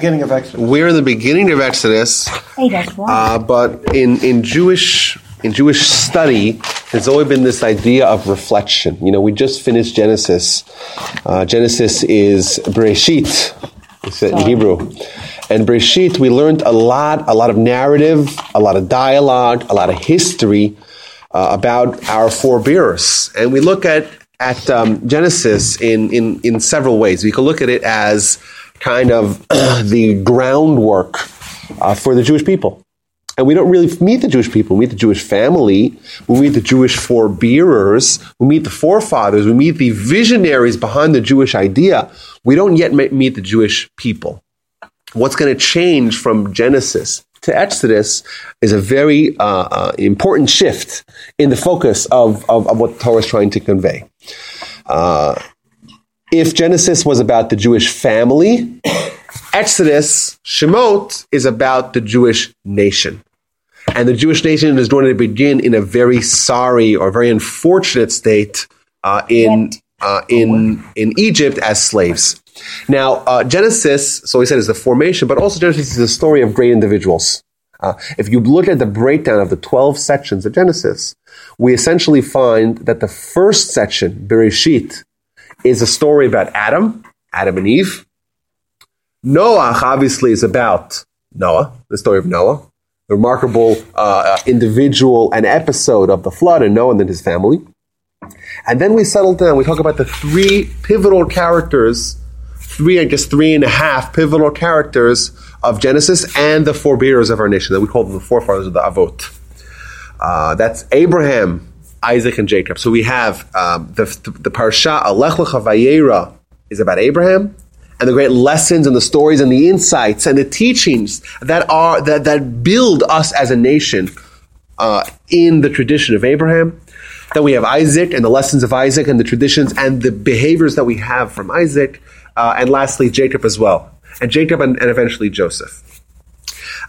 Beginning of Exodus. We're in the beginning of Exodus, Hey, that's right. uh, but in, in Jewish in Jewish study, there's always been this idea of reflection. You know, we just finished Genesis. Uh, Genesis is Bereshit, it's in Hebrew. And Bereshit, we learned a lot, a lot of narrative, a lot of dialogue, a lot of history uh, about our forebears. And we look at at um, Genesis in, in in several ways. We can look at it as kind of the groundwork uh, for the Jewish people. And we don't really meet the Jewish people. We meet the Jewish family. We meet the Jewish forebearers. We meet the forefathers. We meet the visionaries behind the Jewish idea. We don't yet meet the Jewish people. What's going to change from Genesis to Exodus is a very uh, uh, important shift in the focus of, of, of what the Torah is trying to convey. Uh, if Genesis was about the Jewish family, Exodus, Shemot, is about the Jewish nation. And the Jewish nation is going to begin in a very sorry or very unfortunate state uh, in, uh, in, in Egypt as slaves. Now, uh, Genesis, so we said, is the formation, but also Genesis is the story of great individuals. Uh, if you look at the breakdown of the 12 sections of Genesis, we essentially find that the first section, Bereshit, is a story about Adam, Adam and Eve. Noah obviously is about Noah, the story of Noah, the remarkable uh, individual and episode of the flood and Noah and then his family. And then we settle down, we talk about the three pivotal characters, three, I guess three and a half pivotal characters of Genesis and the forebearers of our nation, that we call them the forefathers of the Avot. Uh, that's Abraham, Isaac, and Jacob. So we have um, the, the parsha Alech Lecha Vayera is about Abraham, and the great lessons and the stories and the insights and the teachings that are that, that build us as a nation uh, in the tradition of Abraham. Then we have Isaac and the lessons of Isaac and the traditions and the behaviors that we have from Isaac, uh, and lastly Jacob as well, and Jacob and, and eventually Joseph.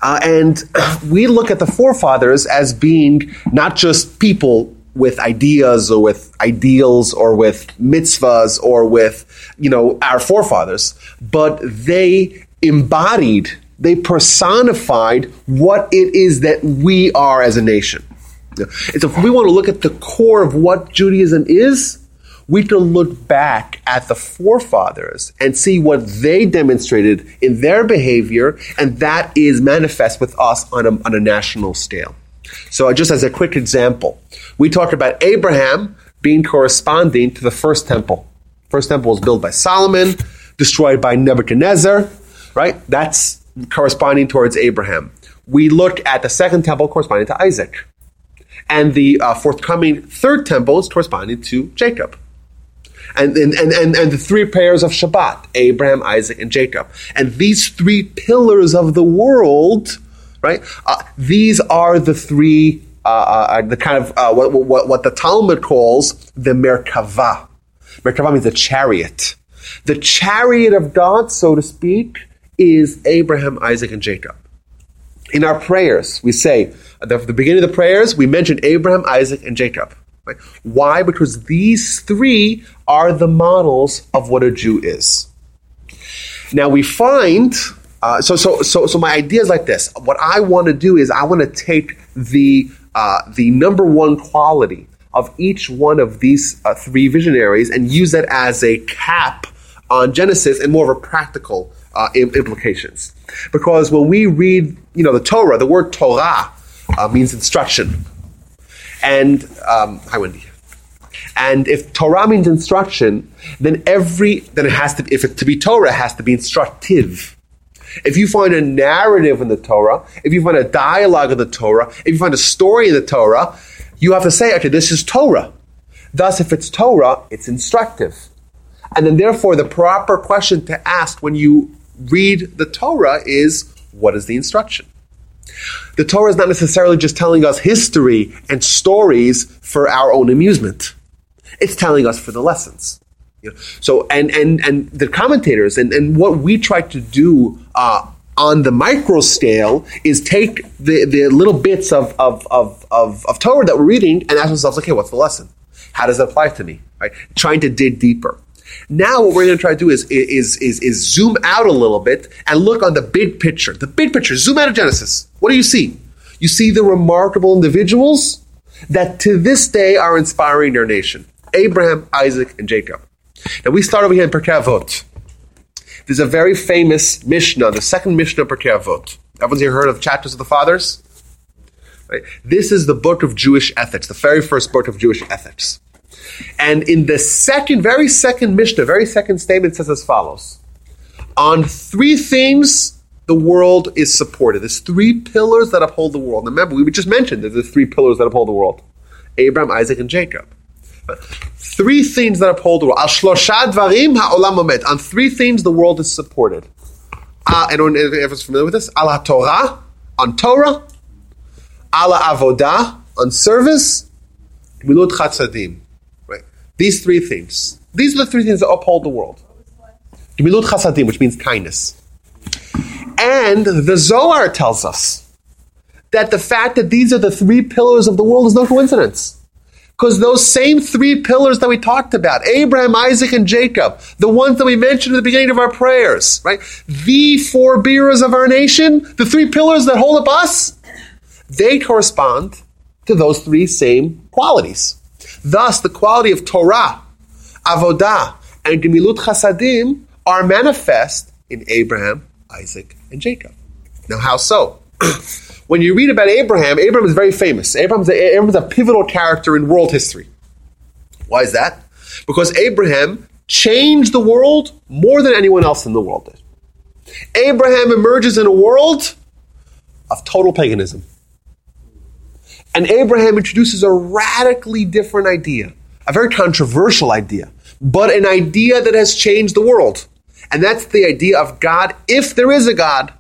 Uh, and we look at the forefathers as being not just people with ideas or with ideals or with mitzvahs or with, you know, our forefathers, but they embodied, they personified what it is that we are as a nation. And so if we want to look at the core of what Judaism is, we can look back at the forefathers and see what they demonstrated in their behavior, and that is manifest with us on a, on a national scale. So, just as a quick example, we talked about Abraham being corresponding to the first temple. First temple was built by Solomon, destroyed by Nebuchadnezzar, right? That's corresponding towards Abraham. We look at the second temple corresponding to Isaac. And the uh, forthcoming third temple is corresponding to Jacob. And, and, and, and, and the three pairs of Shabbat, Abraham, Isaac, and Jacob. And these three pillars of the world, right? Uh, these are the three, uh, uh, the kind of uh, what, what, what the Talmud calls the Merkava. Merkava means a chariot. The chariot of God, so to speak, is Abraham, Isaac, and Jacob. In our prayers, we say, at the, the beginning of the prayers, we mention Abraham, Isaac, and Jacob. Right? Why? Because these three are the models of what a Jew is. Now we find uh, so so so so my idea is like this. What I want to do is I want to take the uh, the number one quality of each one of these uh, three visionaries and use that as a cap on Genesis and more of a practical uh, implications. Because when we read, you know, the Torah, the word Torah uh, means instruction. And um, hi, Wendy. And if Torah means instruction, then every then it has to if it to be Torah has to be instructive. If you find a narrative in the Torah, if you find a dialogue in the Torah, if you find a story in the Torah, you have to say, okay, this is Torah. Thus, if it's Torah, it's instructive. And then, therefore, the proper question to ask when you read the Torah is, what is the instruction? The Torah is not necessarily just telling us history and stories for our own amusement. It's telling us for the lessons. You know, so and and and the commentators and, and what we try to do uh, on the micro scale is take the, the little bits of, of, of, of, of Torah that we're reading and ask ourselves, okay, what's the lesson? How does that apply to me? Right? Trying to dig deeper. Now, what we're going to try to do is, is, is, is zoom out a little bit and look on the big picture. The big picture, zoom out of Genesis. What do you see? You see the remarkable individuals that to this day are inspiring their nation Abraham, Isaac, and Jacob. Now, we start over here in Pirkei Avot. There's a very famous Mishnah, the second Mishnah of Pirkei Avot. Everyone's here heard of Chapters of the Fathers? Right? This is the book of Jewish ethics, the very first book of Jewish ethics. And in the second, very second Mishnah, very second statement says as follows. On three themes, the world is supported. There's three pillars that uphold the world. Remember, we just mentioned there's three pillars that uphold the world. Abraham, Isaac, and Jacob. Three themes that uphold the world. On three themes, the world is supported. Uh, anyone everyone's familiar with this? Ala Torah, on Torah. Ala Avodah, on service. Milut Chasadim, these three things. These are the three things that uphold the world. Gemilut chasadim, which means kindness. And the Zohar tells us that the fact that these are the three pillars of the world is no coincidence. Because those same three pillars that we talked about, Abraham, Isaac, and Jacob, the ones that we mentioned at the beginning of our prayers, right? The four bearers of our nation, the three pillars that hold up us, they correspond to those three same qualities. Thus, the quality of Torah, Avodah, and Gemilut Chasadim are manifest in Abraham, Isaac, and Jacob. Now, how so? when you read about Abraham, Abraham is very famous. Abraham's a, Abraham's a pivotal character in world history. Why is that? Because Abraham changed the world more than anyone else in the world did. Abraham emerges in a world of total paganism. And Abraham introduces a radically different idea, a very controversial idea, but an idea that has changed the world. And that's the idea of God. If there is a God,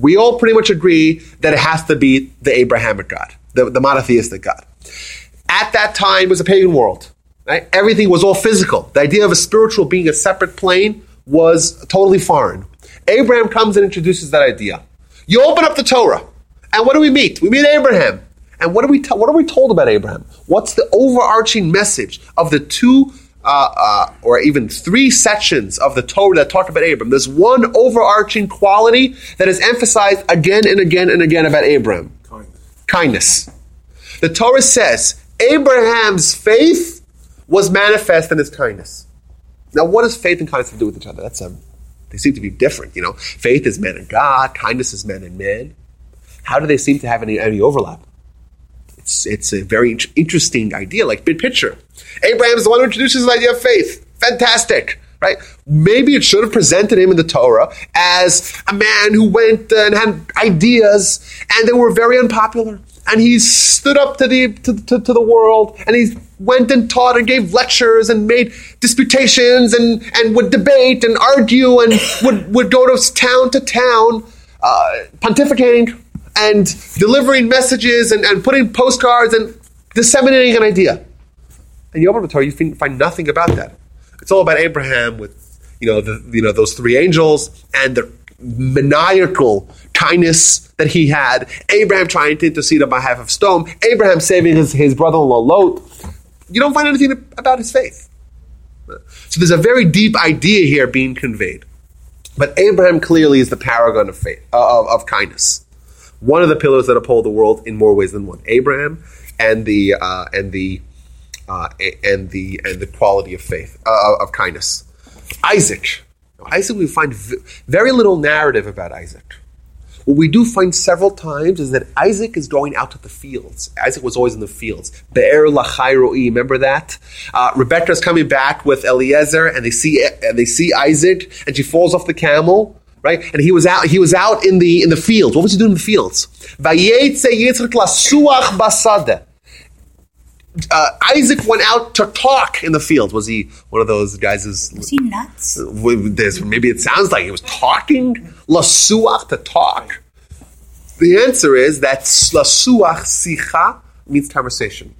we all pretty much agree that it has to be the Abrahamic God, the, the monotheistic God. At that time, it was a pagan world. Right? Everything was all physical. The idea of a spiritual being a separate plane was totally foreign. Abraham comes and introduces that idea. You open up the Torah, and what do we meet? We meet Abraham. And what are we what are we told about Abraham? What's the overarching message of the two uh, uh, or even three sections of the Torah that talk about Abraham? There's one overarching quality that is emphasized again and again and again about Abraham: kindness. kindness. The Torah says Abraham's faith was manifest in his kindness. Now, what does faith and kindness have to do with each other? That's um, they seem to be different. You know, faith is man and God, kindness is man and man. How do they seem to have any, any overlap? It's it's a very interesting idea, like big picture. Abraham is the one who introduces the idea of faith. Fantastic, right? Maybe it should have presented him in the Torah as a man who went and had ideas, and they were very unpopular. And he stood up to the to, to, to the world, and he went and taught and gave lectures and made disputations and, and would debate and argue and would, would go to town to town, uh, pontificating and delivering messages and, and putting postcards and disseminating an idea. And you open the Torah, you find nothing about that. It's all about Abraham with you know the you know those three angels and the maniacal kindness that he had. Abraham trying to intercede on behalf of Sodom. Abraham saving his, his brother-in-law Lot. You don't find anything about his faith. So there's a very deep idea here being conveyed. But Abraham clearly is the paragon of faith uh, of, of kindness one of the pillars that uphold the world in more ways than one. Abraham and the uh, and the uh, and the and the quality of faith uh, of kindness. Isaac. Isaac, we find v- very little narrative about Isaac. What we do find several times is that Isaac is going out to the fields. Isaac was always in the fields. Be'er lachayroi, remember that? Uh, Rebecca is coming back with Eliezer, and they see and they see Isaac, and she falls off the camel, right? And he was out. He was out in the in the fields. What was he doing in the fields? Uh, Isaac went out to talk in the fields. Was he one of those guys? Is, was he nuts? maybe it sounds like he was talking. Lasuach to talk. The answer is that lasuach sicha means conversation,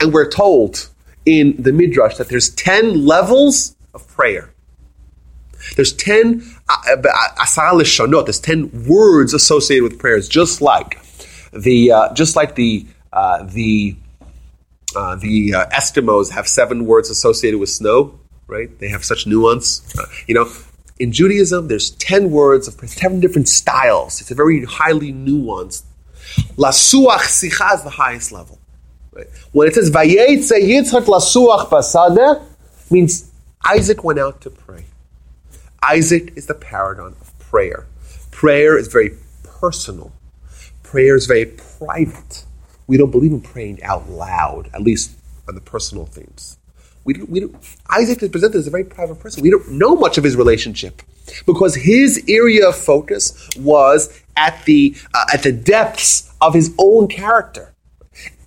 and we're told in the midrash that there's ten levels of prayer. There's 10 asal lishonot, there's 10 words associated with prayers, just like the, uh, just like the, uh, the, uh, the uh, Eskimos have seven words associated with snow. right? They have such nuance. Uh, you know, in Judaism, there's 10 words of 10 different styles. It's a very highly nuanced. Lasuach sicha is the highest level. Right? When it says Vayetze Yitzchak lasuach basadeh, means Isaac went out to pray. Isaac is the paragon of prayer. Prayer is very personal. Prayer is very private. We don't believe in praying out loud, at least on the personal themes. We don't, we don't, Isaac is presented as a very private person. We don't know much of his relationship because his area of focus was at the uh, at the depths of his own character.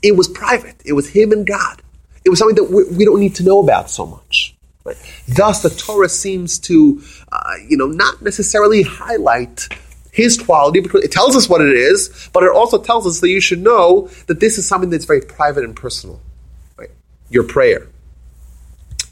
It was private. It was him and God. It was something that we, we don't need to know about so much. Thus, the Torah seems to, uh, you know, not necessarily highlight his quality because it tells us what it is, but it also tells us that you should know that this is something that's very private and personal. Right? Your prayer.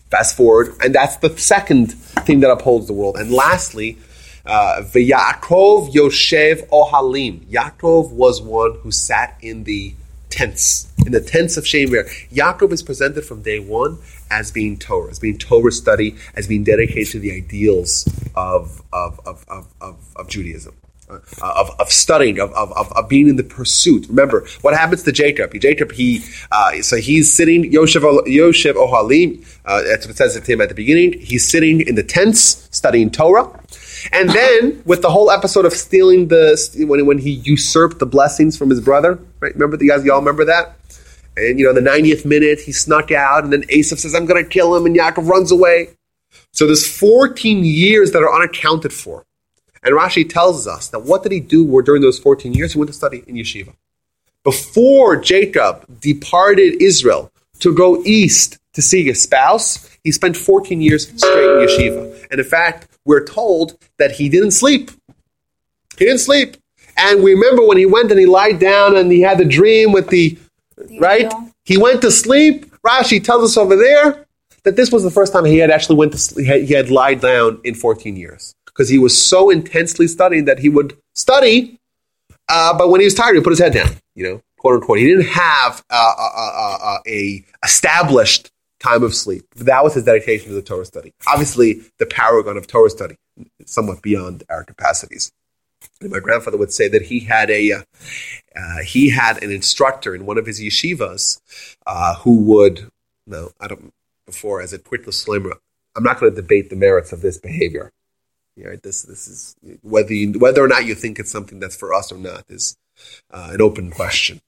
Fast forward, and that's the second thing that upholds the world. And lastly, uh, Yaakov Yoshev Ohalim. Yaakov was one who sat in the tents, in the tents of Shemer. Yaakov is presented from day one as being Torah, as being Torah study, as being dedicated to the ideals of, of, of, of, of, of Judaism. Uh, of, of studying, of, of, of being in the pursuit. Remember, what happens to Jacob? Jacob, he uh, so he's sitting, Yoshev, Yoshev Ohalim, uh, that's what it says to him at the beginning. He's sitting in the tents studying Torah. And then, with the whole episode of stealing the, when, when he usurped the blessings from his brother, right? Remember, the guys, y'all remember that? And, you know, the 90th minute, he snuck out, and then Esav says, I'm going to kill him, and Yaakov runs away. So there's 14 years that are unaccounted for. And Rashi tells us that what did he do during those 14 years? He went to study in yeshiva. Before Jacob departed Israel to go east to see his spouse, he spent 14 years straight in yeshiva. And in fact, we're told that he didn't sleep. He didn't sleep. And we remember when he went and he lied down and he had the dream with the, right? He went to sleep. Rashi tells us over there that this was the first time he had actually went to sleep. He had lied down in 14 years because he was so intensely studying that he would study, uh, but when he was tired, he put his head down. You know, quote unquote. He didn't have uh, uh, a established time of sleep. That was his dedication to the Torah study. Obviously, the paragon of Torah study, somewhat beyond our capacities. And my grandfather would say that he had a uh, uh, he had an instructor in one of his yeshivas uh, who would no I don't before as a quit the I'm not going to debate the merits of this behavior. Right? This this is whether you, whether or not you think it's something that's for us or not is uh, an open question.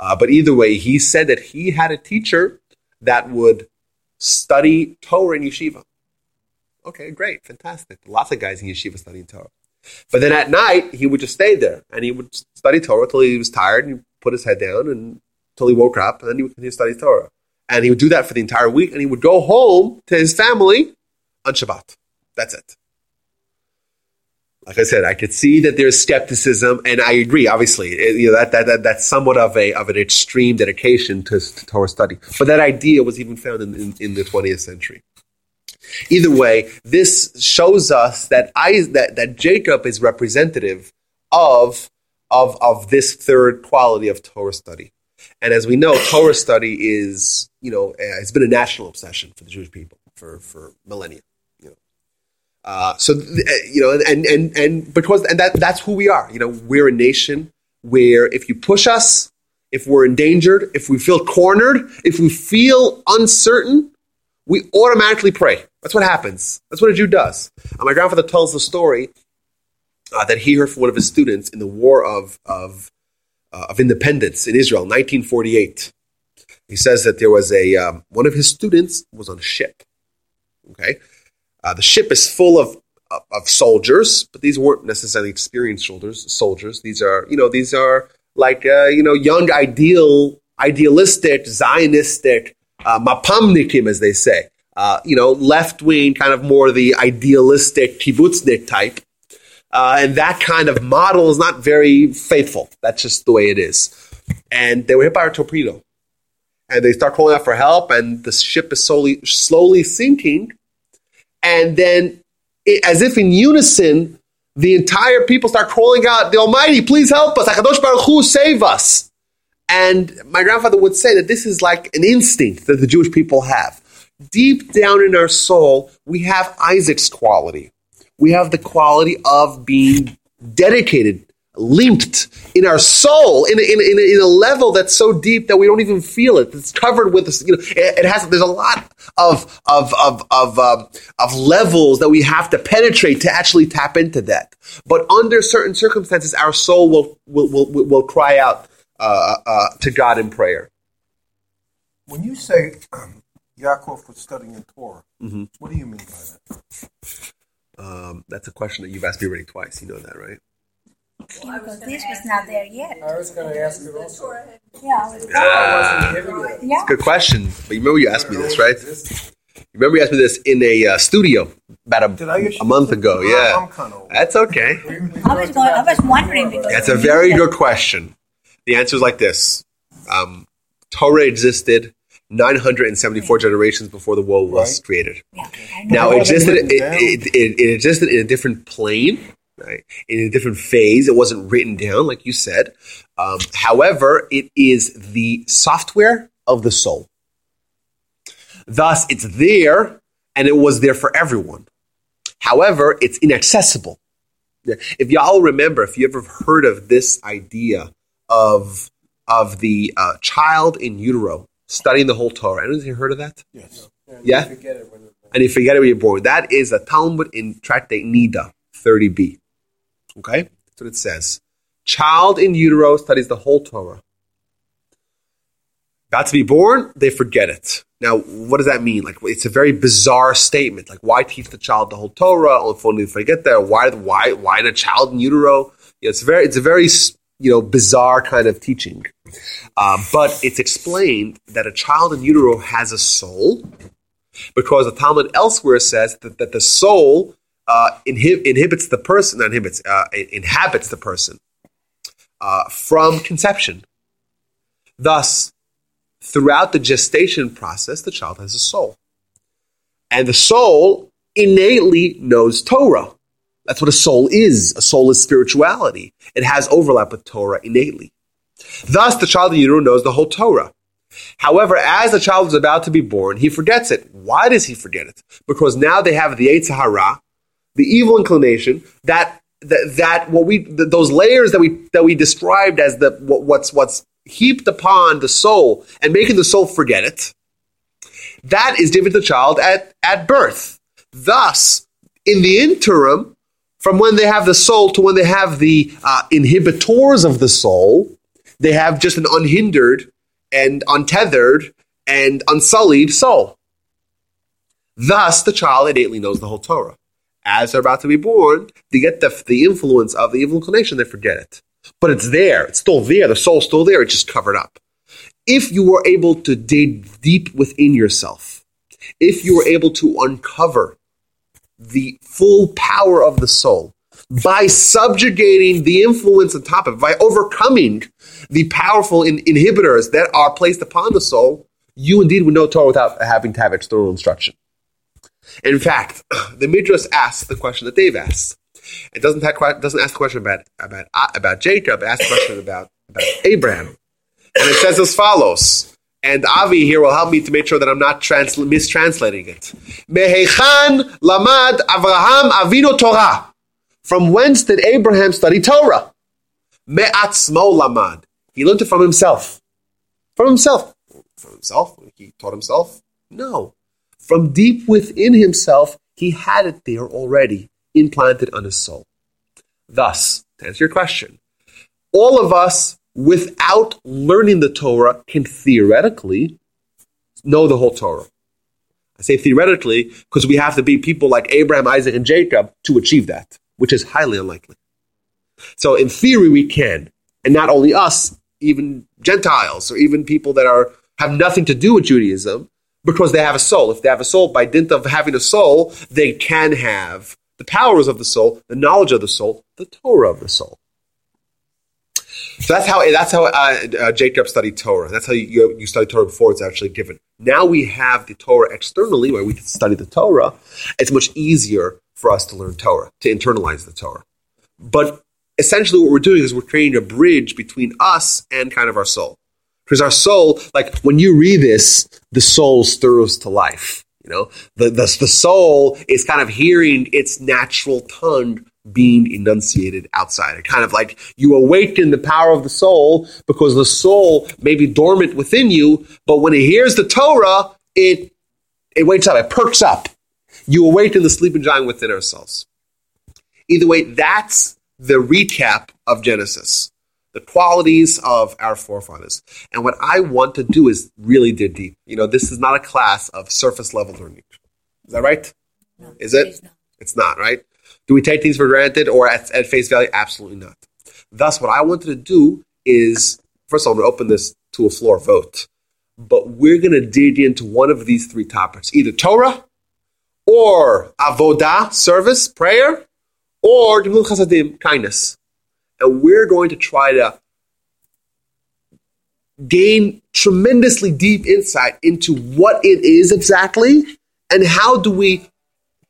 Uh, but either way, he said that he had a teacher that would study Torah in yeshiva. Okay, great, fantastic. Lots of guys in yeshiva studying Torah. But then at night, he would just stay there and he would study Torah until he was tired and he put his head down and until he woke up and then he would continue to study Torah. And he would do that for the entire week and he would go home to his family on Shabbat. That's it like I said, I could see that there's skepticism, and I agree. Obviously, it, you know that, that, that that's somewhat of a of an extreme dedication to, to Torah study. But that idea was even found in, in, in the 20th century. Either way, this shows us that I that, that Jacob is representative of of of this third quality of Torah study. And as we know, Torah study is you know it's been a national obsession for the Jewish people for for millennia. Uh, so uh, you know, and and and because and that that's who we are. You know, we're a nation where if you push us, if we're endangered, if we feel cornered, if we feel uncertain, we automatically pray. That's what happens. That's what a Jew does. Uh, my grandfather tells the story uh, that he heard from one of his students in the War of of, uh, of Independence in Israel, 1948. He says that there was a um, one of his students was on a ship. Okay, uh, the ship is full of of soldiers, but these weren't necessarily experienced soldiers. Soldiers. These are you know these are like uh, you know young, ideal, idealistic, Zionistic, uh, mapamnikim, as they say. Uh, you know, left wing, kind of more the idealistic kibbutznik type. Uh, and that kind of model is not very faithful. That's just the way it is. And they were hit by a torpedo. And they start calling out for help, and the ship is slowly, slowly sinking and then it, as if in unison, the entire people start calling out, "The Almighty, please help us! Hakadosh Baruch Hu, save us!" And my grandfather would say that this is like an instinct that the Jewish people have deep down in our soul, we have Isaac's quality. We have the quality of being dedicated, linked in our soul in a, in, a, in a level that's so deep that we don't even feel it. It's covered with you know, it, it has, there's a lot of, of, of, of, um, of levels that we have to penetrate to actually tap into that. But under certain circumstances, our soul will, will, will, will cry out uh, uh, to God in prayer. When you say um, Yaakov was studying Torah, mm-hmm. what do you mean by that? Um, that's a question that you've asked me already twice. You know that, right? Yeah, because this was not there yet. I was going to ask you also. Yeah, was, uh, yeah. Good question. But you remember you asked me this, right? You remember you asked me this in a uh, studio about a, a month ago. Yeah, kind of that's okay. I was going. I was wondering because that's a very good question. The answer is like this: um, Torah existed 974 generations before the world was right. created. Yeah, now it existed. It, it, it, it existed in a different plane right? in a different phase. It wasn't written down, like you said. Um, however, it is the software of the soul. Thus, it's there, and it was there for everyone. However, it's inaccessible. If y'all remember, if you ever heard of this idea of of the uh, child in utero studying the whole Torah, anyone here heard of that? Yes. Yeah. And you forget it when, and you forget it when you're born. That is a Talmud in Tractate Nida 30b. Okay? That's what it says. Child in utero studies the whole Torah. About to be born, they forget it. Now, what does that mean? Like, it's a very bizarre statement. Like, why teach the child the whole Torah? Oh, if only they forget that. Why, why, why the child in utero? You know, it's very, it's a very, you know, bizarre kind of teaching. Uh, but it's explained that a child in utero has a soul because the Talmud elsewhere says that, that the soul uh, inhib- inhibits the person, inhibits, uh, inhabits the person uh, from conception. Thus, throughout the gestation process, the child has a soul. And the soul innately knows Torah. That's what a soul is. A soul is spirituality. It has overlap with Torah innately. Thus, the child in utero knows the whole Torah. However, as the child is about to be born, he forgets it. Why does he forget it? Because now they have the Yetzer Hara, the evil inclination that that, that what we those layers that we that we described as the what, what's what's heaped upon the soul and making the soul forget it that is given to the child at at birth thus in the interim from when they have the soul to when they have the uh, inhibitors of the soul they have just an unhindered and untethered and unsullied soul thus the child innately knows the whole torah as they're about to be born, they get the, the influence of the evil inclination, they forget it. But it's there, it's still there, the soul's still there, it's just covered up. If you were able to dig deep within yourself, if you were able to uncover the full power of the soul by subjugating the influence on top of it, by overcoming the powerful in- inhibitors that are placed upon the soul, you indeed would know Torah without having to have external instruction. In fact, the Midrash asks the question that they've asked. It doesn't, have, doesn't ask the question about, about, uh, about Jacob, it asks the question about, about Abraham. And it says as follows. And Avi here will help me to make sure that I'm not trans- mistranslating it. Mehechan lamad Avraham avinu Torah. From whence did Abraham study Torah? Me'atzmo lamad. He learned it from himself. From himself. From himself? He taught himself? No. From deep within himself, he had it there already, implanted on his soul. Thus, to answer your question, all of us, without learning the Torah, can theoretically know the whole Torah. I say theoretically because we have to be people like Abraham, Isaac, and Jacob to achieve that, which is highly unlikely. So, in theory, we can. And not only us, even Gentiles or even people that are have nothing to do with Judaism because they have a soul. If they have a soul, by dint of having a soul, they can have the powers of the soul, the knowledge of the soul, the Torah of the soul. So that's how that's how uh, uh, Jacob studied Torah. That's how you, you study Torah before it's actually given. Now we have the Torah externally, where we can study the Torah. It's much easier for us to learn Torah, to internalize the Torah. But essentially, what we're doing is we're creating a bridge between us and kind of our soul. Because our soul, like when you read this, the soul stirs to life. You know, the, the, the soul is kind of hearing its natural tongue being enunciated outside. It kind of like you awaken the power of the soul because the soul may be dormant within you, but when it hears the Torah, it it wakes up, it perks up. You awaken the sleeping giant within ourselves. Either way, that's the recap of Genesis, the qualities of our forefathers. And what I want to do is really dig deep. You know, this is not a class of surface level learning. Is that right? No, Is it? it's not. It's not, right? Do we take things for granted or at, at face value? Absolutely not. Thus, what I wanted to do is first of all, I'm going to open this to a floor vote, but we're going to dig into one of these three topics either Torah or avodah, service, prayer, or Gimel Chasadim, kindness. And we're going to try to gain tremendously deep insight into what it is exactly and how do we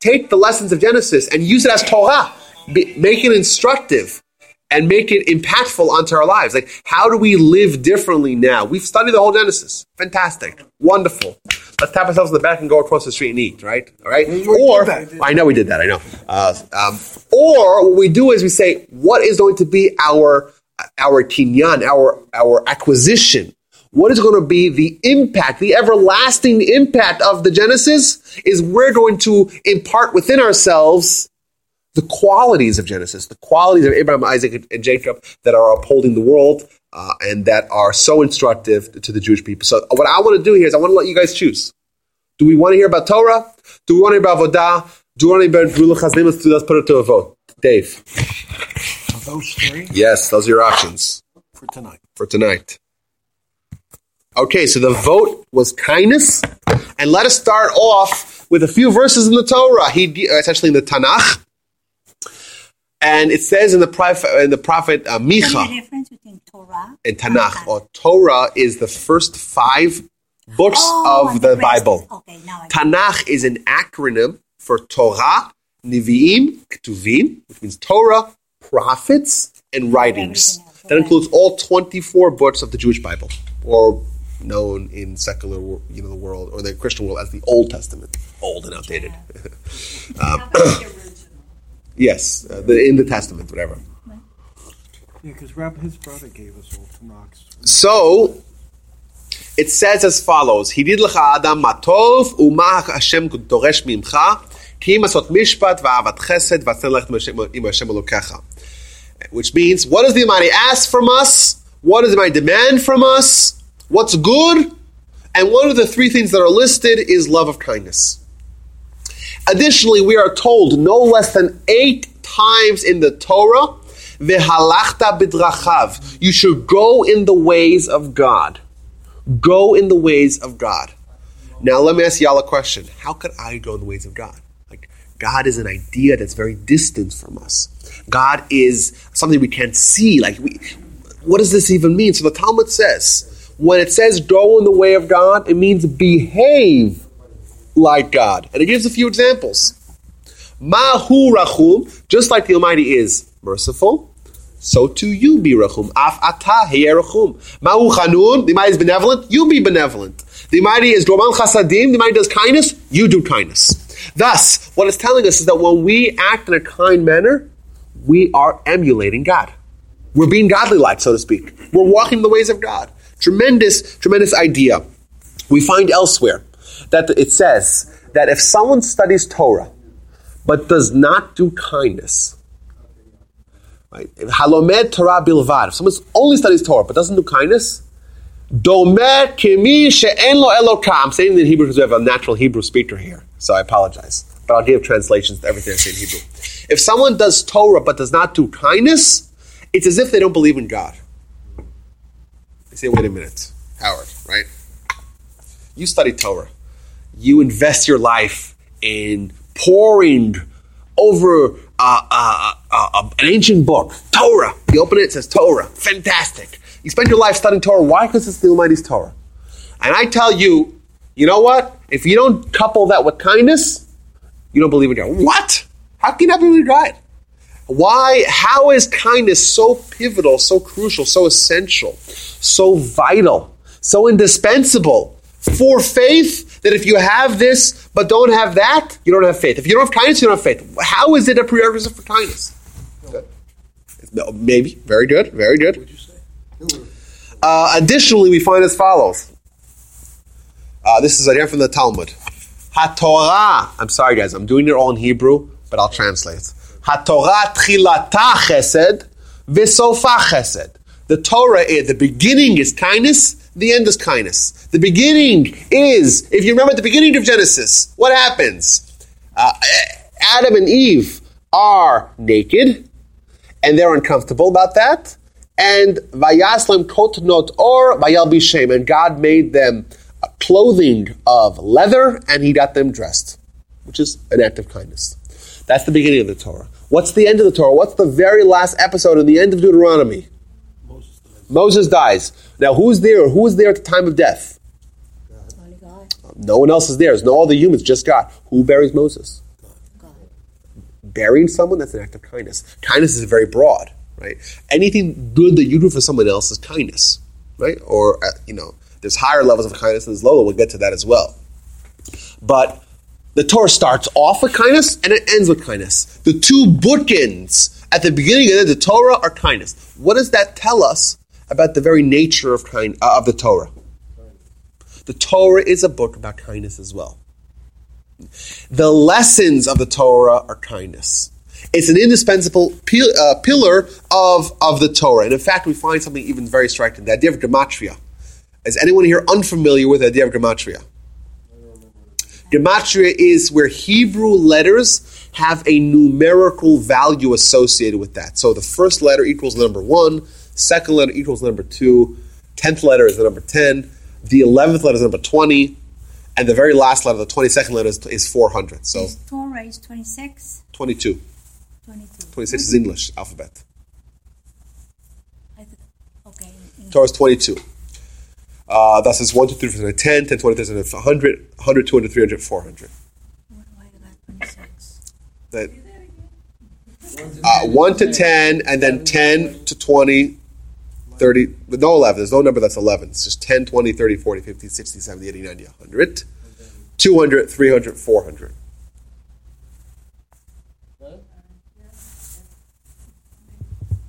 take the lessons of Genesis and use it as Torah, be, make it instructive and make it impactful onto our lives. Like, how do we live differently now? We've studied the whole Genesis. Fantastic. Wonderful. Let's tap ourselves on the back and go across the street and eat, right? All right? Or. I know we did that, I know. Uh, um, or what we do is we say, what is going to be our, our kinyan, our, our acquisition? What is going to be the impact, the everlasting impact of the Genesis? Is we're going to impart within ourselves the qualities of Genesis, the qualities of Abraham, Isaac, and Jacob that are upholding the world uh, and that are so instructive to the Jewish people. So, what I want to do here is I want to let you guys choose. Do we want to hear about Torah? Do we want to hear about Vodah? Do we want to hear about Ruach? Let's, let's put it to a vote. Dave. Those three Yes, those are your options for tonight. for tonight. Okay, so the vote was kindness. And let us start off with a few verses in the Torah. He, uh, it's actually in the Tanakh. And it says in the prophet, in the prophet uh, Micha the difference between Torah and Tanakh. Or Torah is the first five books Oh, of and the. Bible. Okay, now Tanakh is an acronym for Torah, Nevi'im, Ketuvim, which means Torah, prophets, and writings. That includes all 24 books of the Jewish Bible, or known in secular, you know, the world or the Christian world as the Old Testament, old and outdated. um, yes, uh, the, in the Testament, whatever. Yeah, because Rabbi, his brother gave us all Tanakhs. So it says as follows: Hidid lecha Adam matov uma Hashem doresh mimcha ki masot mishpat va'avat chesed v'atzen lech im Hashem Elokecha. Which means, what does the Almighty ask from us? What does the Almighty demand from us? What's good? And one of the three things that are listed is love of kindness. Additionally, we are told no less than eight times in the Torah, "V'halachta bidrachav." You should go in the ways of God. Go in the ways of God. Now, let me ask y'all a question: How could I go in the ways of God? Like, God is an idea that's very distant from us. God is something we can't see. Like, we, what does this even mean? So the Talmud says, when it says "go in the way of God," it means behave like God. And it gives a few examples. Mahu rachum, just like the Almighty is merciful, so too you be rachum. Af ata heye rachum. Mahu chanun, the Almighty is benevolent, you be benevolent. The Almighty is dorman chasadim, the Almighty does kindness, you do kindness. Thus, what it's telling us is that when we act in a kind manner, we are emulating God. We're being godly like, so to speak. We're walking the ways of God. Tremendous, tremendous idea. We find elsewhere that it says that if someone studies Torah but does not do kindness, right? Halomed Torah bilvad, if someone only studies Torah but doesn't do kindness, Domer kimi she'en lo Eloka. I'm saying in Hebrew because we have a natural Hebrew speaker here, so I apologize. But I'll give translations to everything I say in Hebrew. If someone does Torah but does not do kindness, it's as if they don't believe in God. Say, wait a minute, Howard, right? You study Torah. You invest your life in pouring over uh, uh, uh, uh, an ancient book, Torah. You open it, it says Torah. Fantastic. You spend your life studying Torah. Why? Because it's the Almighty's Torah. And I tell you, you know what? If you don't couple that with kindness, you don't believe in God. What? How can you not believe in God? Why? How is kindness so pivotal, so crucial, so essential, so vital, so indispensable for faith that if you have this but don't have that, you don't have faith. If you don't have kindness, you don't have faith. How is it a prerequisite for kindness? Good. No, maybe. Very good. Very good. Uh, additionally, we find as follows. Uh, this is again from the Talmud. HaTorah. I'm sorry, guys. I'm doing it all in Hebrew, but I'll translate. HaTorah tchilata chesed v'sofa chesed. The Torah, is, the beginning is kindness, the end is kindness. The beginning is, if you remember the beginning of Genesis, what happens? Uh, Adam and Eve are naked, and they're uncomfortable about that. And vayaslam kot not or vayalbishem, and God made them clothing of leather, and He got them dressed, which is an act of kindness. That's the beginning of the Torah. What's the end of the Torah? What's the very last episode in the end of Deuteronomy? Moses dies. Moses dies. Now, who's there? Who is there at the time of death? God. No one else is there. There's no other humans, just God. Who buries Moses? God. Burying someone, that's an act of kindness. Kindness is very broad, right? Anything good that you do for someone else is kindness, right? Or, uh, you know, there's higher levels of kindness and there's lower. We'll get to that as well. But the Torah starts off with kindness and it ends with kindness. The two bookends at the beginning of the Torah are kindness. What does that tell us about the very nature of kind uh, of the Torah? The Torah is a book about kindness as well. The lessons of the Torah are kindness. It's an indispensable pil- uh, pillar of, of the Torah. And in fact, we find something even very striking the idea of gematria. Is anyone here unfamiliar with the idea of gematria? Gematria is where Hebrew letters have a numerical value associated with that. So the first letter equals the number one, second letter equals the number two, tenth letter is the number ten, the eleventh letter is the number twenty, and the very last letter, the twenty-second letter, is, is four hundred. So Is Torah is 26, twenty-two. 22. 26 is English alphabet. I th- okay. Torah is 22. Uh, thus is 1, to 3, 4, 10, 10, 20, 30, 100, 100, 200, 300, 400. What do I got 26? That, uh, 1 to 10, and then 10 to 20, 30, with no 11. There's no number that's 11. It's just 10, 20, 30, 40, 50, 60, 70, 80, 90, 100, 200, 300, 400.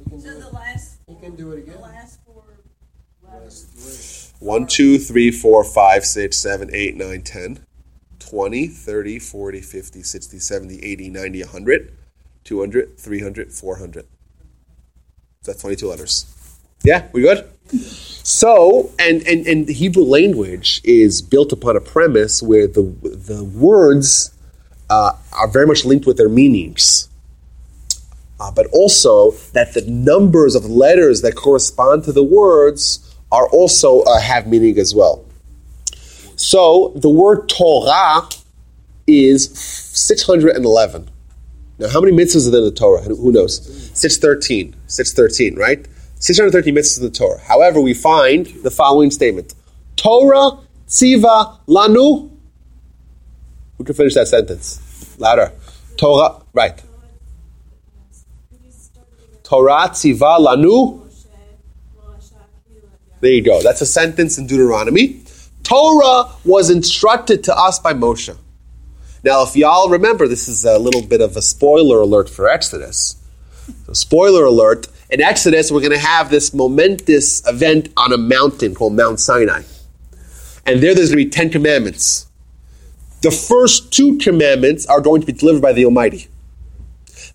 So the last, You can do it the again. last four letters. 1, 2, 3, 4, 5, 6, 7, 8, 9, 10, 20, 30, 40, 50, 60, 70, 80, 90, 100, 200, 300, 400. That's 22 letters. Yeah, we good? So, and, and, and the Hebrew language is built upon a premise where the, the words uh, are very much linked with their meanings. Uh, but also that the numbers of letters that correspond to the words are also uh, have meaning as well. So the word Torah is 611. Now, how many mitzvahs are there in the Torah? Who knows? 613. 613, right? 613 mitzvahs in the Torah. However, we find the following statement Torah tziva lanu. Who can finish that sentence? Louder. Torah, right. Torah tziva lanu. There you go. That's a sentence in Deuteronomy. Torah was instructed to us by Moshe. Now, if y'all remember, this is a little bit of a spoiler alert for Exodus. So, spoiler alert in Exodus, we're going to have this momentous event on a mountain called Mount Sinai. And there, there's going to be Ten Commandments. The first two commandments are going to be delivered by the Almighty.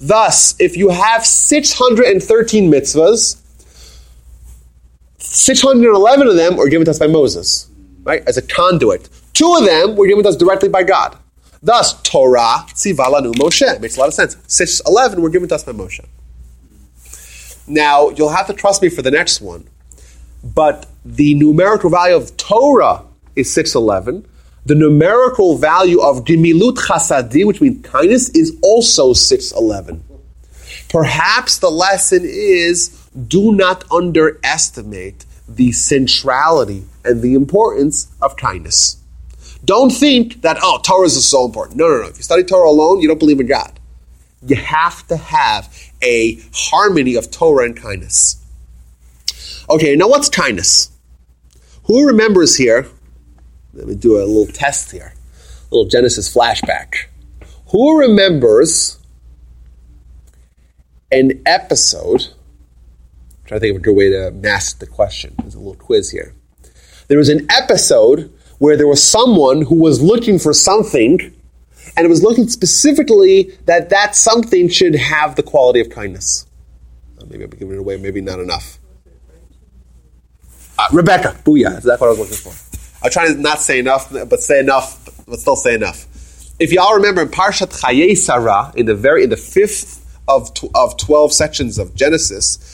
Thus, if you have 613 mitzvahs, 611 of them were given to us by Moses, right, as a conduit. Two of them were given to us directly by God. Thus, Torah, Tzivalanu, Moshe. Makes a lot of sense. 611 were given to us by Moshe. Now, you'll have to trust me for the next one, but the numerical value of Torah is 611. The numerical value of Gemilut Chasadi, which means kindness, is also 611. Perhaps the lesson is do not underestimate the centrality and the importance of kindness. Don't think that, oh, Torah is so important. No, no, no. If you study Torah alone, you don't believe in God. You have to have a harmony of Torah and kindness. Okay, now what's kindness? Who remembers here Let me do a little test here. A little Genesis flashback. Who remembers an episode? I'm trying to think of a good way to mask the question. There's a little quiz here. There was an episode where there was someone who was looking for something, and it was looking specifically that that something should have the quality of kindness. Uh, maybe I'm giving it away, maybe not enough. Uh, Rebecca, booyah. That's what I was looking for. I'm trying to not say enough, but say enough, but still say enough. If y'all remember in Parshat Chayei Sarah, in the very in the fifth of tw- of twelve sections of Genesis,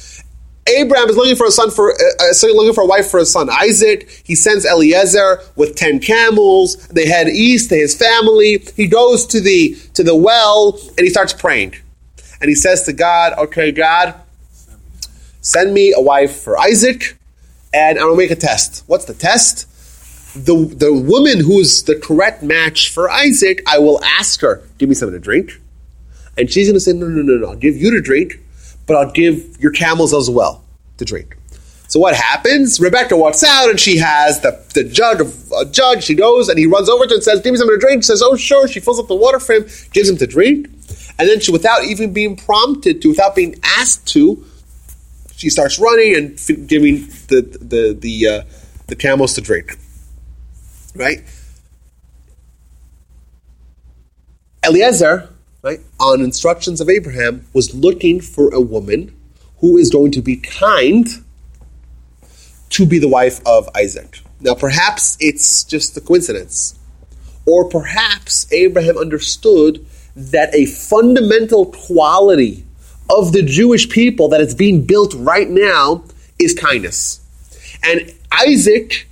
Abraham is looking for a son for uh, uh, looking for a wife for his son Isaac. He sends Eliezer with ten camels. They head east to his family. He goes to the to the well and he starts praying, and he says to God, "Okay, God, send me a wife for Isaac, and I'm gonna make a test. What's the test? The the woman who's the correct match for Isaac, I will ask her, give me something to drink, and she's gonna say, no, no, no, no, I'll give you to drink, but I'll give your camels as well to drink. So what happens? Rebecca walks out and she has the, the jug of a jug. She goes and he runs over to her and says, "Give me something to drink." She says, "Oh, sure." She fills up the water for him, gives him to drink, and then she, without even being prompted to, without being asked to, she starts running and f- giving the the the uh, the camels to drink. Right? Eliezer, right, on instructions of Abraham, was looking for a woman who is going to be kind to be the wife of Isaac. Now, perhaps it's just a coincidence, or perhaps Abraham understood that a fundamental quality of the Jewish people that is being built right now is kindness. And Isaac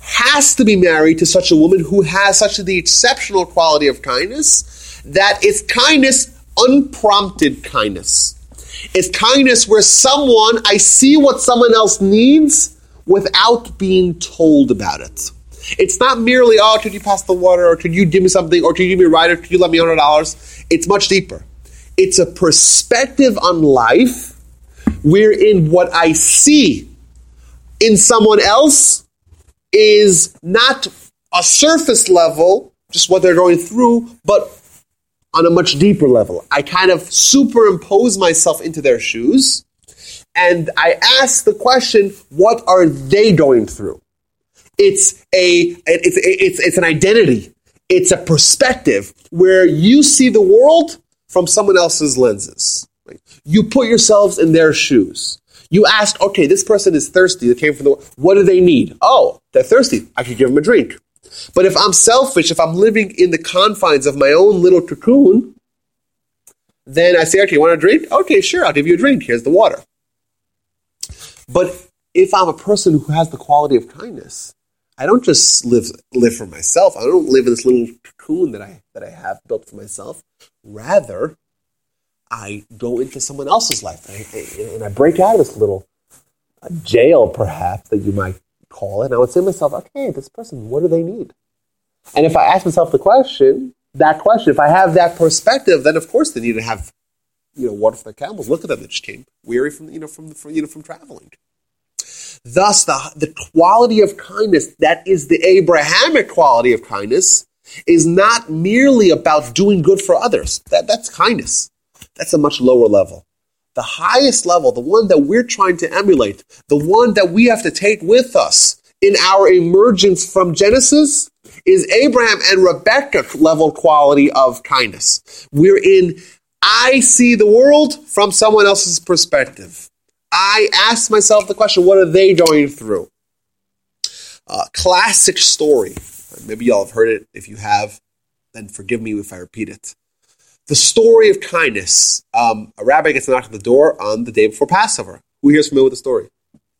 has to be married to such a woman who has such the exceptional quality of kindness that it's kindness, unprompted kindness. It's kindness where someone, I see what someone else needs without being told about it. It's not merely, oh, could you pass the water, or could you give me something, or could you give me a ride, or could you let me $100? It's much deeper. It's a perspective on life wherein what I see in someone else is not a surface level, just what they're going through, but on a much deeper level. I kind of superimpose myself into their shoes and I ask the question, what are they going through? It's a it's it's it's an identity. It's a perspective where you see the world from someone else's lenses. You put yourselves in their shoes. You ask, okay, this person is thirsty. They came from the. What do they need? Oh, they're thirsty. I could give them a drink. But if I'm selfish, if I'm living in the confines of my own little cocoon, then I say, okay, you want a drink? Okay, sure, I'll give you a drink. Here's the water. But if I'm a person who has the quality of kindness, I don't just live live for myself. I don't live in this little cocoon that I that I have built for myself. Rather, I go into someone else's life and I, and I break out of this little jail, perhaps that you might call. And I would say to myself, okay, this person, what do they need? And if I ask myself the question, that question, if I have that perspective, then of course they need to have, you know, water for their camels. Look at them; they just came weary from, you know, from, from you know, from traveling. Thus, the the quality of kindness that is the Abrahamic quality of kindness is not merely about doing good for others. That that's kindness. That's a much lower level. The highest level, the one that we're trying to emulate, the one that we have to take with us in our emergence from Genesis, is Abraham and Rebecca level quality of kindness. We're in, I see the world from someone else's perspective. I ask myself the question, what are they going through? Uh, classic story. Maybe y'all have heard it. If you have, then forgive me if I repeat it. The story of kindness. Um, a rabbi gets knocked at the door on the day before Passover. Who here is familiar with the story?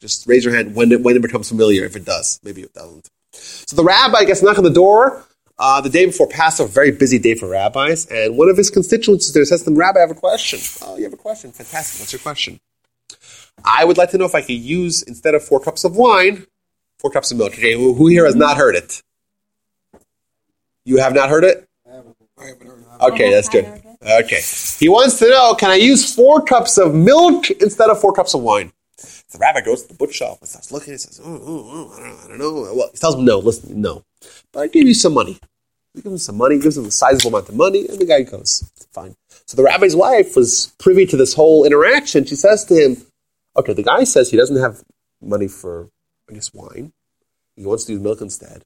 Just raise your hand when it, when it becomes familiar, if it does. Maybe it doesn't. So the rabbi gets knocked on the door uh, the day before Passover, very busy day for rabbis, and one of his constituents is there says to him, Rabbi, I have a question. Oh, you have a question? Fantastic. What's your question? I would like to know if I could use, instead of four cups of wine, four cups of milk. Okay, who, who here has not heard it? You have not heard it? Okay, that's good. Okay. He wants to know, can I use four cups of milk instead of four cups of wine? The rabbi goes to the bookshop and starts looking and says, oh, oh, oh, I, don't, know. Well, he tells him, no, listen, no. But I give you some money. He gives him some money, gives him a sizable amount of money, and the guy goes, fine. So the rabbi's wife was privy to this whole interaction. She says to him, okay, the guy says he doesn't have money for, I guess, wine. He wants to use milk instead.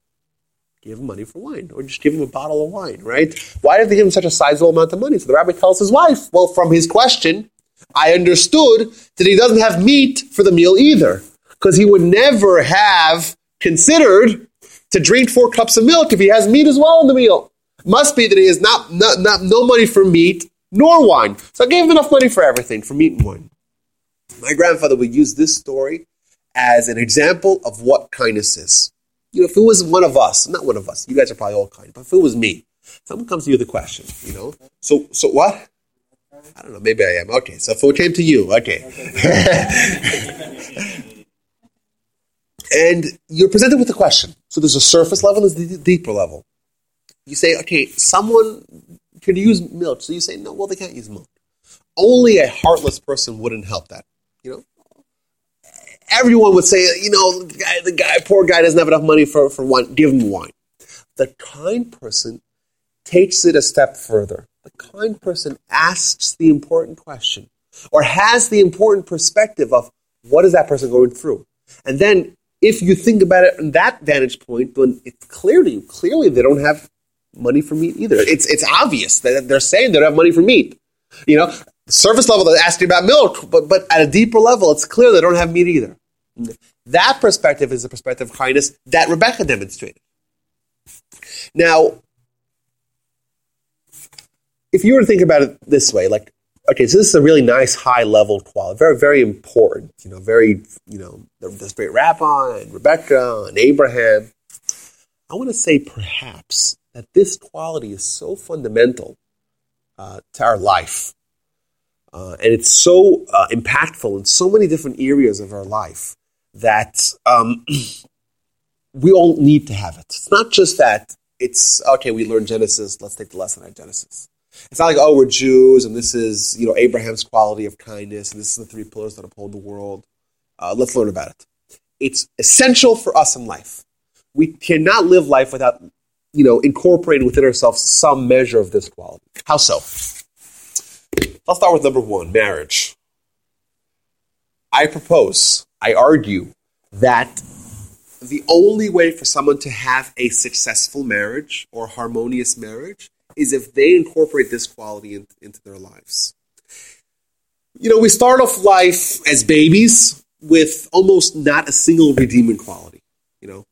Give him money for wine, or just give him a bottle of wine, right? Why did they give him such a sizable amount of money? So the rabbi tells his wife, well, from his question, I understood that he doesn't have meat for the meal either, because he would never have considered to drink four cups of milk if he has meat as well in the meal. Must be that he has not, not, not no money for meat nor wine. So I gave him enough money for everything, for meat and wine. My grandfather would use this story as an example of what kindness is. You know, if it was one of us, not one of us, you guys are probably all kind, but if it was me, someone comes to you with a question, you know, so so what? I don't know, maybe I am. Okay, so if it came to you, okay. and you're presented with a question. So there's a surface level, there's the deeper level. You say, okay, someone could use milk. So you say, no, well, they can't use milk. Only a heartless person wouldn't help that. You know, everyone would say, you know, the guy, the guy, poor guy doesn't have enough money for, for wine. Give him wine. The kind person takes it a step further. The kind person asks the important question or has the important perspective of what is that person going through. And then if you think about it from that vantage point, then it's clear to you. Clearly, they don't have money for meat either. It's it's obvious that they're saying they don't have money for meat. You know, surface level they're asking about milk, but but at a deeper level, it's clear they don't have meat either. That perspective is the perspective of kindness that Rebecca demonstrated. Now, if you were to think about it this way, like, okay, so this is a really nice high level quality, very, very important, you know, very, you know, this great rabbi and Rebecca and Abraham. I want to say perhaps that this quality is so fundamental uh, to our life. Uh, and it's so uh, impactful in so many different areas of our life that um, we all need to have it. It's not just that it's, okay, we learned Genesis, let's take the lesson out Genesis. It's not like, oh, we're Jews and this is, you know, Abraham's quality of kindness and this is the three pillars that uphold the world. Uh, let's learn about it. It's essential for us in life. We cannot live life without, you know, incorporating within ourselves some measure of this quality. How so? I'll start with number one marriage. I propose, I argue that the only way for someone to have a successful marriage or harmonious marriage is if they incorporate this quality in, into their lives. You know, we start off life as babies with almost not a single redeeming quality, you know,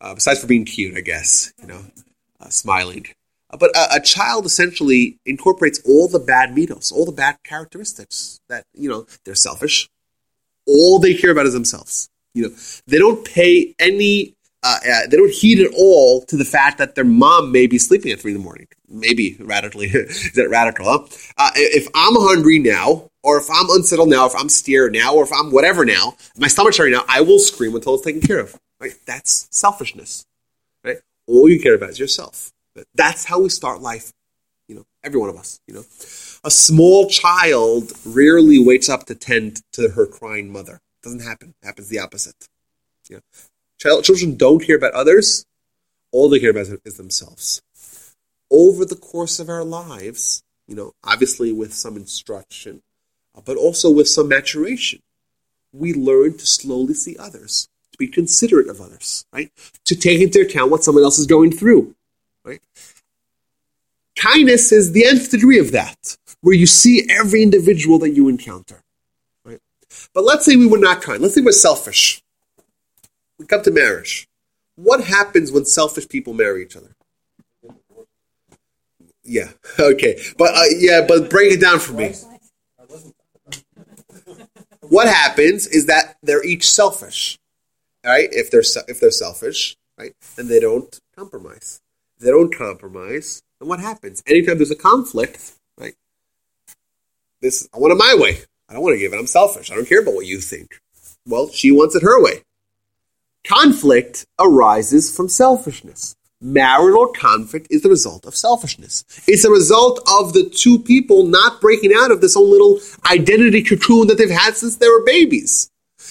uh, besides for being cute, I guess, you know, uh, smiling. But a, a, child essentially incorporates all the bad middos, all the bad characteristics that, you know, they're selfish. All they care about is themselves. You know, they don't pay any uh, uh, they don't heed at all to the fact that their mom may be sleeping at three in the morning. Maybe radically, is that radical? Huh? Uh, if I'm hungry now, or if I'm unsettled now, if I'm scared now, or if I'm whatever now, my stomach's hurting now, I will scream until it's taken care of. Right? That's selfishness. Right? All you care about is yourself. That's how we start life. You know, every one of us. You know, a small child rarely wakes up to tend to her crying mother. Doesn't happen. It happens the opposite. You know, children don't care about others. All they care about is themselves. Over the course of our lives, you know, obviously with some instruction, uh, but also with some maturation, we learn to slowly see others, to be considerate of others, right? To take into account what someone else is going through, right? Kindness is the nth degree of that, where you see every individual that you encounter, right? But let's say we were not kind. Let's say we're selfish we come to marriage. What happens when selfish people marry each other? Yeah, okay. But uh, yeah, but break it down for me. What happens is that they're each selfish. Right? If they're if they're selfish, right? Then they don't compromise. They don't compromise, And what happens? Anytime there's a conflict, right? This I want it my way. I don't want to give it. I'm selfish. I don't care about what you think. Well, she wants it her way. Conflict arises from selfishness. Marital conflict is the result of selfishness. It's a result of the two people not breaking out of this own little identity cocoon that they've had since they were babies.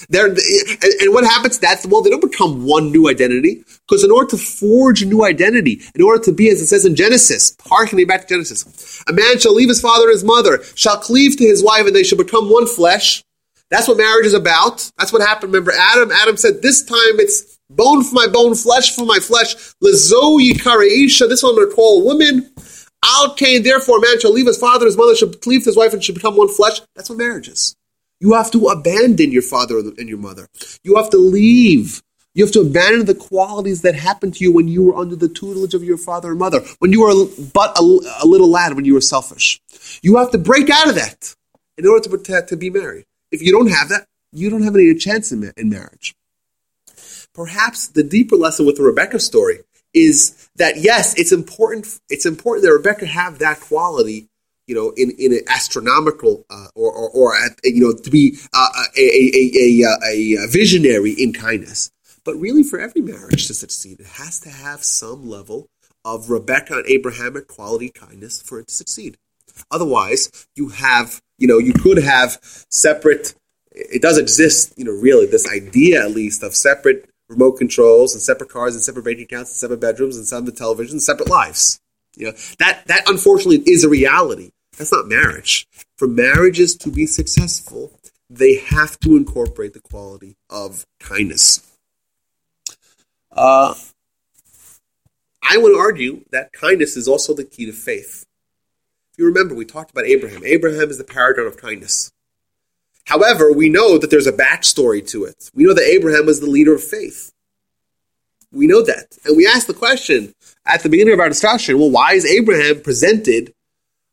They're, and, what happens? That's well, they don't become one new identity because in order to forge a new identity, in order to be, as it says in Genesis, harkening back to Genesis, a man shall leave his father and his mother, shall cleave to his wife, and they shall become one flesh. That's what marriage is about. That's what happened. Remember, Adam. Adam said, "This time it's bone for my bone, flesh for my flesh." Lezo yikare isha. This one I'm going to call a woman. Al ken. Therefore, man shall leave his father and his mother, shall cleave to his wife, and shall become one flesh. That's what marriage is. You have to abandon your father and your mother. You have to leave. You have to abandon the qualities that happened to you when you were under the tutelage of your father and mother, when you were but a, a little lad, when you were selfish. You have to break out of that in order to, to, to be married. If you don't have that, you don't have any chance in, in marriage. Perhaps the deeper lesson with the Rebecca story is that yes, it's important. It's important that Rebecca have that quality you know, in, in an astronomical uh, or, or, or at, you know, to be uh, a, a, a, a, visionary in kindness. But really, for every marriage to succeed, it has to have some level of Rebecca and Abrahamic quality kindness for it to succeed. Otherwise, you have, you know, you could have separate, it does exist, you know, really, this idea at least of separate remote controls and separate cars and separate bank accounts and separate bedrooms and separate televisions, separate lives. You know, that, that unfortunately is a reality. That's not marriage. For marriages to be successful, they have to incorporate the quality of kindness. Uh, I would argue that kindness is also the key to faith. If you remember, we talked about Abraham. Abraham is the paragon of kindness. However, we know that there's a backstory to it. We know that Abraham was the leader of faith. We know that. And we ask the question at the beginning of our discussion well, why is Abraham presented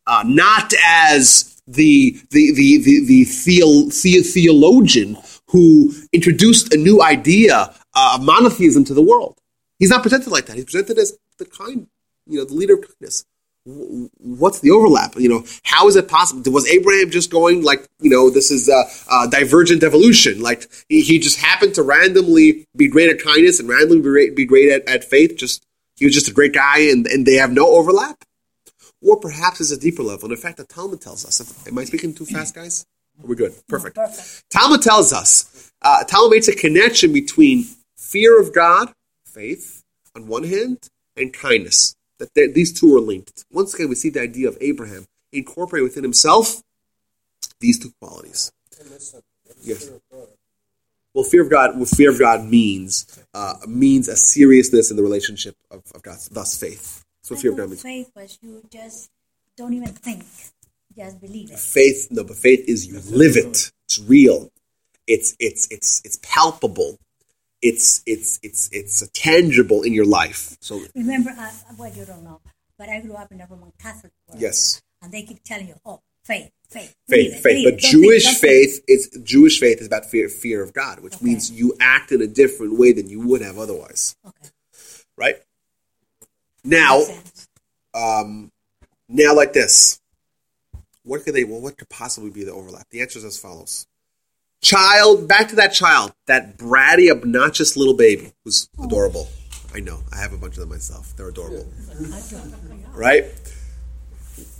uh, not as the, the, the, the, the, theo, the theologian who introduced a new idea uh, of monotheism to the world? He's not presented like that. He's presented as the kind, you know, the leader of kindness what's the overlap? You know, how is it possible? Was Abraham just going like, you know, this is a, a divergent evolution? Like he, he, just happened to randomly be great at kindness and randomly be, great, be great at, at faith. Just he was just a great guy, and, and they have no overlap. Or perhaps it's a deeper level. And in fact, the Talmud tells us. Am I speaking too fast, guys? We're good. Perfect. Perfect. Talmud tells us. Uh, Talmud makes a connection between fear of God, faith, on one hand, and kindness that these two are linked. Once again, we see the idea of Abraham incorporate within himself these two qualities. Yes. Well, fear of God. Well, fear of God means uh, means a seriousness in the relationship of, of God. Thus, faith. So, fear of means faith was you just don't even think, just believe it. Faith, no, but faith is you live it. It's real. It's it's it's it's palpable it's it's it's it's tangible in your life. So remember, uh, well, you don't know, but I grew up in a Roman Catholic world. Yes, and they keep telling you, "Oh, faith, faith, faith, it, faith." But Jewish think, faith is Jewish faith is about fear fear of God, which okay. means you act in a different way than you would have otherwise. Okay, right? Now, um, now like this. What could they? Well, what could possibly be the overlap? The answer is as follows child, back to that child, that bratty, obnoxious little baby who's adorable. I know. I have a bunch of them myself. They're adorable. Right?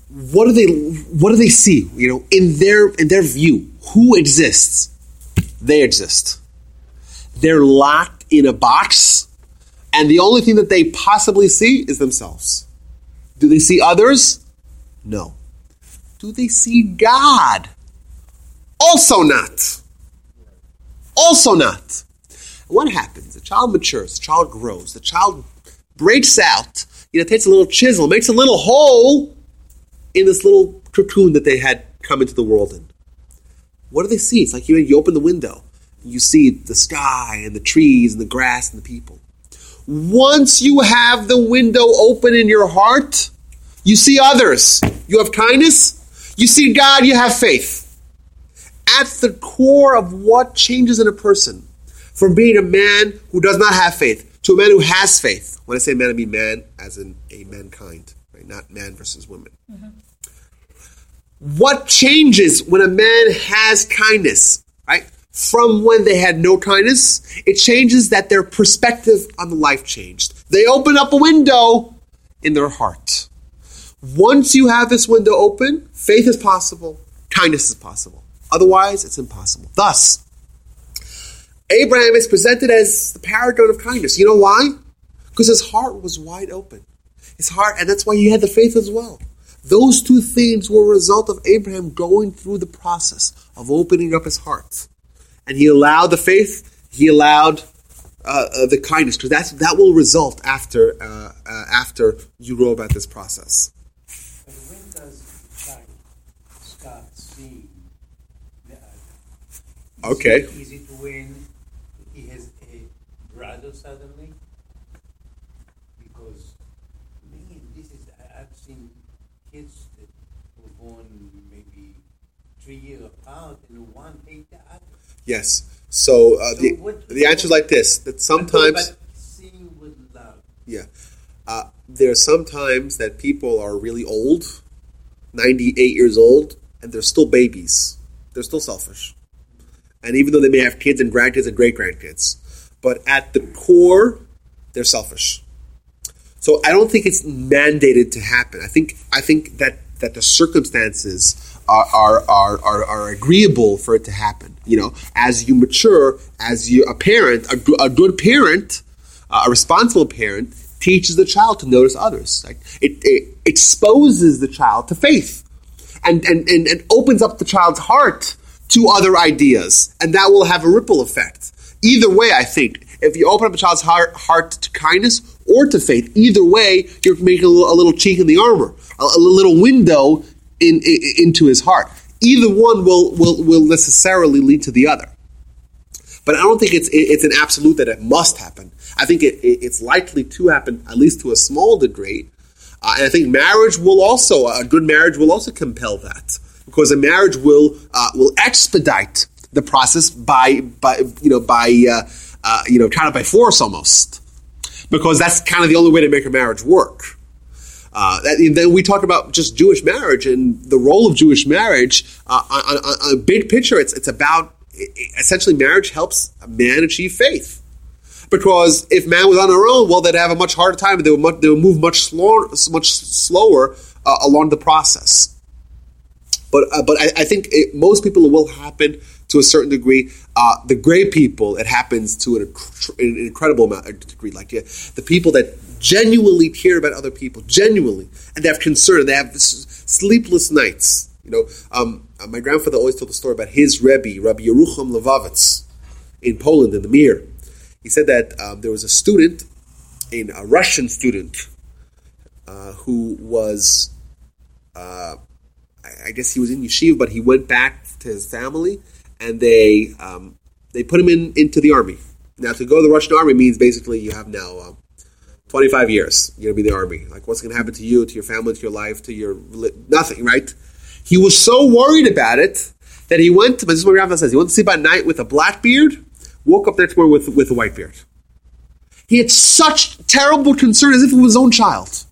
What do they what do they see? You know, in their in their view, who exists? They exist. They're locked in a box, and the only thing that they possibly see is themselves. Do they see others? No. Do they see God? Also not. Also not. What happens? The child matures, the child grows, the child breaks out, you know, takes a little chisel, makes a little hole in this little cocoon that they had come into the world in. What do they see? It's like you, you open the window, you see the sky and the trees and the grass and the people. Once you have the window open in your heart, you see others. You have kindness, you see God, you have faith at the core of what changes in a person from being a man who does not have faith to a man who has faith. When I say man, I mean man as in a mankind, right? not man versus woman. Mm-hmm. What changes when a man has kindness, right? From when they had no kindness, it changes that their perspective on the life changed. They open up a window in their heart. Once you have this window open, faith is possible, kindness is possible. Otherwise, it's impossible. Thus, Abraham is presented as the paragon of kindness. You know why? Because his heart was wide open. His heart, and that's why he had the faith as well. Those two things were a result of Abraham going through the process of opening up his heart. And he allowed the faith, he allowed uh, uh, the kindness, because that's that will result after uh, uh, after you know about this process. But when does child start seeing? Is Okay. It, is it when he has a brother suddenly? Because, man, this is, I've seen kids that were born maybe three years apart and one the other. Yes. So, uh, So the the answer is like this: that sometimes. Seeing with love. Yeah. Uh, there are some times that people are really old, 98 years old, and they're still babies. They're still selfish. And even though they may have kids and grandkids and great grandkids, but at the core, they're selfish. So I don't think it's mandated to happen. I think I think that, that the circumstances are, are, are, are, agreeable for it to happen. You know, as you mature, as you a parent, a, a good parent, uh, a responsible parent teaches the child to notice others. Like it, it exposes the child to faith, and, and, and, and opens up the child's heart to other ideas, and that will have a ripple effect. Either way, I think if you open up a child's heart, heart to kindness or to faith, either way, you're making a little, a little chink in the armor, a, a little window in, in, into his heart. Either one will, will, will necessarily lead to the other. But I don't think it's it's an absolute that it must happen. I think it, it- it's likely to happen at least to a small degree, uh, and I think marriage will also a good marriage will also compel that because a marriage will uh, will expedite the process by by you know by uh, uh, you know kind of by force almost because that's kind of the only way to make a marriage work. Uh, that, then we talk about just Jewish marriage and the role of Jewish marriage. Uh, on, on, on a big picture, it's it's about essentially marriage helps a man achieve faith. Because if man was on their own, well, they'd have a much harder time. They would much, they would move much slower, much slower uh, along the process. But uh, but I, I think it, most people it will happen to a certain degree. Uh, the great people, it happens to an, an incredible amount, uh, degree. Like yeah, the people that genuinely care about other people, genuinely, and they have concern, they have sleepless nights. You know, um, uh, my grandfather always told the story about his Rebbe, Rabbi Yerucham Levovitz, in Poland, in the Mir. He said that um, there was a student, in a Russian student, uh, who was uh, I I guess he was in yeshiva, but he went back to his family, and they um, they put him in into the army. Now, to go to the Russian army means basically you have now um, 25 years. You're gonna be in the army. Like, what's gonna happen to you, to your family, to your life, to your nothing, right? He was so worried about it that he went. To, this is what grandfather says. He went to sleep at night with a black beard, woke up next morning with with a white beard. He had such terrible concern as if it was his own child.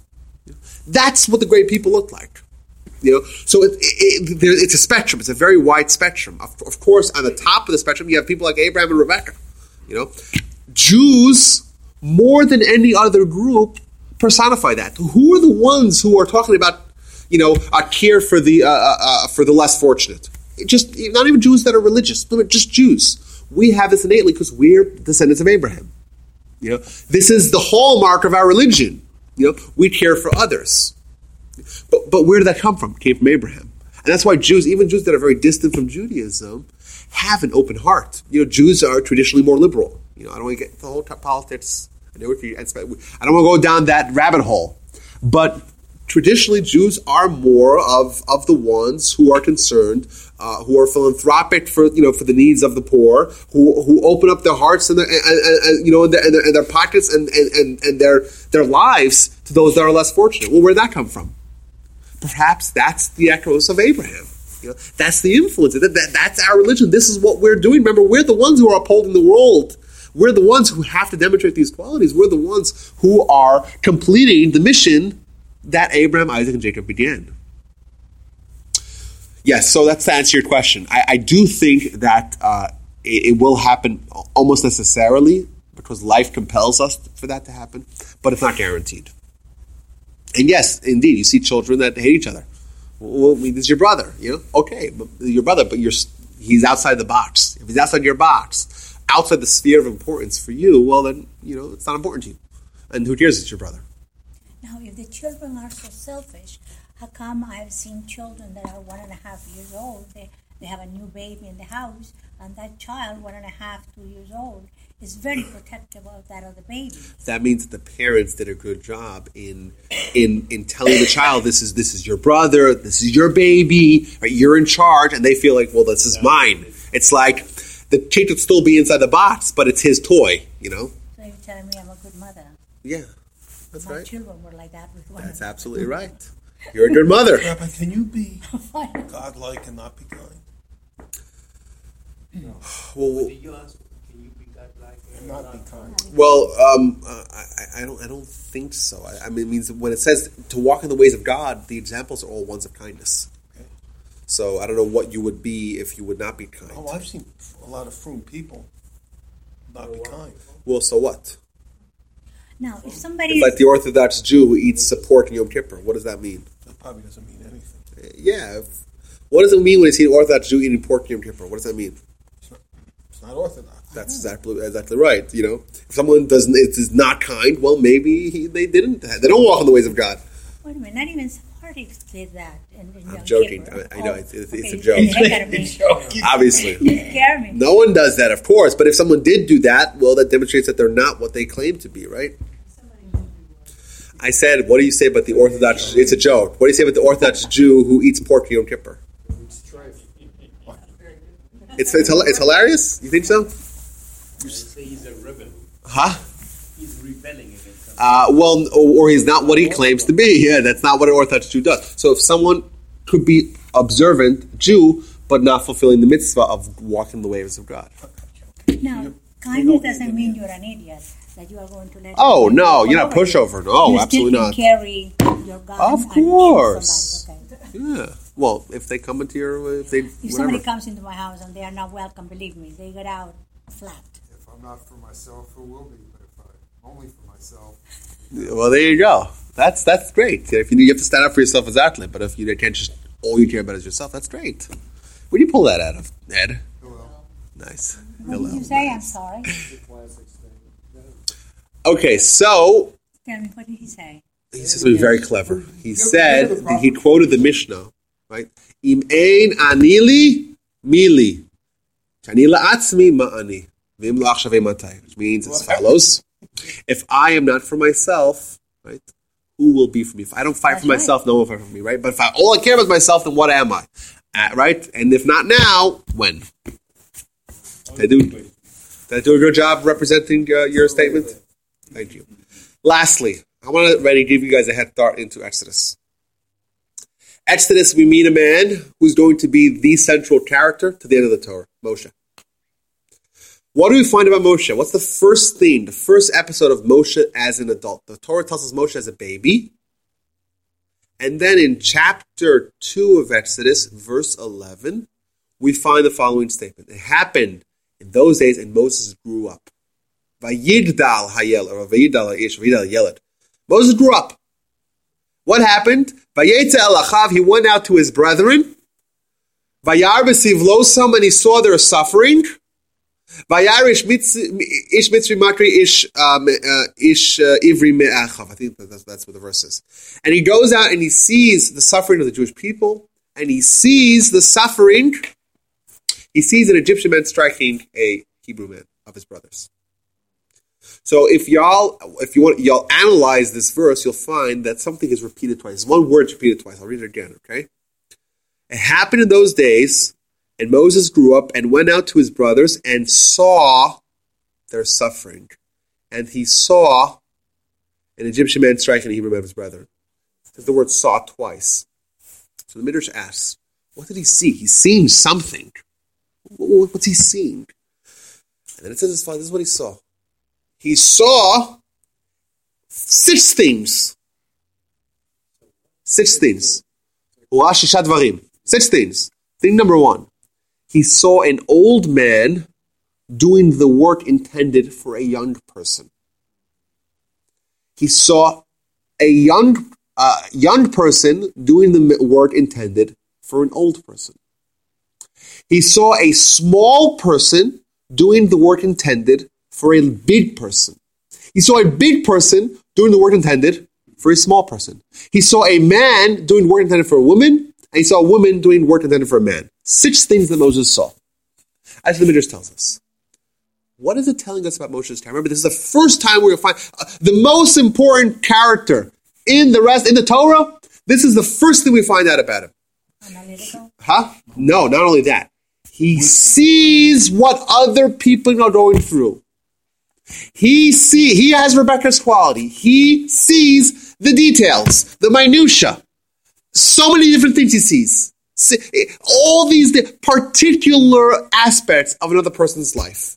That's what the great people looked like. You know, so it, it, there, it's a spectrum. It's a very wide spectrum. Of, of course, on the top of the spectrum, you have people like Abraham and Rebecca. You know, Jews more than any other group personify that. Who are the ones who are talking about, you know, a care for the uh, uh, uh, for the less fortunate? Just not even Jews that are religious, just Jews. We have this innately because we're descendants of Abraham. You know, this is the hallmark of our religion. You know, we care for others. But, but where did that come from? It came from Abraham. And that's why Jews, even Jews that are very distant from Judaism, have an open heart. You know, Jews are traditionally more liberal. You know, I don't want to get the whole t- politics. I know if you, I don't want to go down that rabbit hole. But traditionally, Jews are more of, of the ones who are concerned, uh, who are philanthropic for you know for the needs of the poor, who, who open up their hearts and, their, and, and, and you know and their, and their, pockets and, and, and, and their their lives to those that are less fortunate. Well, where did that come from? Perhaps that's the echoes of Abraham. You know, that's the influence. That, that, that's our religion. This is what we're doing. Remember, we're the ones who are upholding the world. We're the ones who have to demonstrate these qualities. We're the ones who are completing the mission that Abraham, Isaac, and Jacob began. Yes, so that's to answer your question. I, I do think that uh, it, it will happen almost necessarily because life compels us for that to happen, but it's not guaranteed. And yes, indeed, you see children that hate each other. Well, this is your brother, you know? Okay, your brother, but you're he's outside the box. If he's outside your box, outside the sphere of importance for you, well, then, you know, it's not important to you. And who cares it's your brother? Now, if the children are so selfish, how come I've seen children that are one and a half years old? They, they have a new baby in the house, and that child, one and a half, two years old, is very protective of that other baby. That means that the parents did a good job in in in telling the child this is this is your brother, this is your baby, right? you're in charge, and they feel like, well, this is mine. It's like the kid would still be inside the box, but it's his toy, you know? So you're telling me I'm a good mother. Yeah, that's My right. children were like that with one That's absolutely right. You're a good mother. Rabbi, can you be godlike and not be kind? Well, Did can you be godlike and Not be kind. Well, um, uh, I, I don't. I don't think so. I, I mean, it means when it says to walk in the ways of God, the examples are all ones of kindness. Okay. So I don't know what you would be if you would not be kind. Oh, I've seen a lot of frum people not be kind. Well, so what? Now, if somebody It's like the Orthodox Jew who eats pork in Yom Kippur. What does that mean? That probably doesn't mean anything. Yeah. If, what does it mean when you see an Orthodox Jew eating pork in Yom Kippur? What does that mean? It's not, it's not orthodox. That's exactly exactly right. You know, if someone doesn't is not kind, well, maybe he, they didn't. They don't walk in the ways of God. wait a minute, not even Sephardics did that. In, in I'm joking. Kippur. I- I know, Oh, it's- it's- it's a joke. you the heck out of me. Obviously. You scare me. No one does that, of course. But if someone did do that, well, that demonstrates that they're not what they claim to be, right? I said, what do you say about the Orthodox? It's a joke. What do you say about the Orthodox Jew who eats pork Yom Kippur? It's it's, hila- it's hilarious. You think so? You say he's a rebel. Huh? He's rebelling against something. Uh, well, or, or he's not what he claims to be. Yeah, that's not what an Orthodox Jew does. So if someone could be observant Jew but not fulfilling the mitzvah of walking the ways of God. Now, kindness doesn't mean you're an idiot. That you are going to let. Oh no, you're not over pushover. No, you absolutely still not. can carry your gun Of course. somebody, okay? Yeah. Well, if they come into your, if they, If whatever. somebody comes into my house and they are not welcome, believe me, they get out flat. If I'm not for myself, who will be? But if I'm only for myself, Well, there you go. That's that's great. If you, you have to stand up for yourself as athlete, but if you can't just all you care about is yourself, that's great. Where do you pull that out of, Ed? Hillel, Nice. What did you say? I'm sorry. Okay, so Tell me, what did he say? he said something very clever. He said he quoted the Mishnah, right? Im ein anili mili, ani la'atzmi ma'ani, v'im la'achshavei matai, which means as follows: If I am not for myself, right, who will be for me? If I don't fight That's for myself, no one will fight for me, right? But if I, all I care about is myself, then what am I? Uh, right? And if not now, when? Did I do, did I do a good job representing uh, your statement? Thank you. Lastly, I want to ready give you guys a head start into Exodus. Exodus, we meet a man who's going to be the central character to the end of the Torah, Moshe. What do we find about Moshe? What's the first thing, the first episode of Moshe as an adult? The Torah tells us Moshe as a baby. And then in chapter 2 of Exodus, verse 11, we find the following statement. It happened in those days, and Moses grew up. Moses grew up. What happened? He went out to his brethren. And he saw their suffering. Vayar ish mitzri matri ish um, uh, ish uh, ivri me'achav. I think that's, that's what the verse is. And he goes out and he sees the suffering of the Jewish people, and he sees the suffering. He sees an Egyptian man striking a Hebrew man of his brothers. So if y'all, if you want, y'all analyze this verse, you'll find that something is repeated twice. One word's repeated twice. I'll read it again. Okay. It happened in those days, and Moses grew up and went out to his brothers and saw their suffering, and he saw an Egyptian man striking a Hebrew man of his. There's the word "saw" twice. So the Midrash asks, "What did he see? He's seeing something. What's he seeing?" And then it says, "This is what he saw." he saw six things. Six things. Six things. Thing number one, he saw an old man doing the work intended for a young person. He saw a young uh, young person doing the work intended for an old person. He saw a small person doing the work intended for a big person. He saw a big person doing the work intended for a small person. He saw a man doing work intended for a woman, and he saw a woman doing work intended for a man. Six things that Moses saw. As the Midrash tells us. What is it telling us about Moshe's character? Remember, this is the first time we're going to find uh, the most important character in the rest in the Torah. This is the first thing we find out about him. Huh? No, not only that. He sees what other people are going through. He see he has Rebecca's quality. He sees the details, the minutia. So many different things he sees. See, eh, all these particular aspects of another person's life.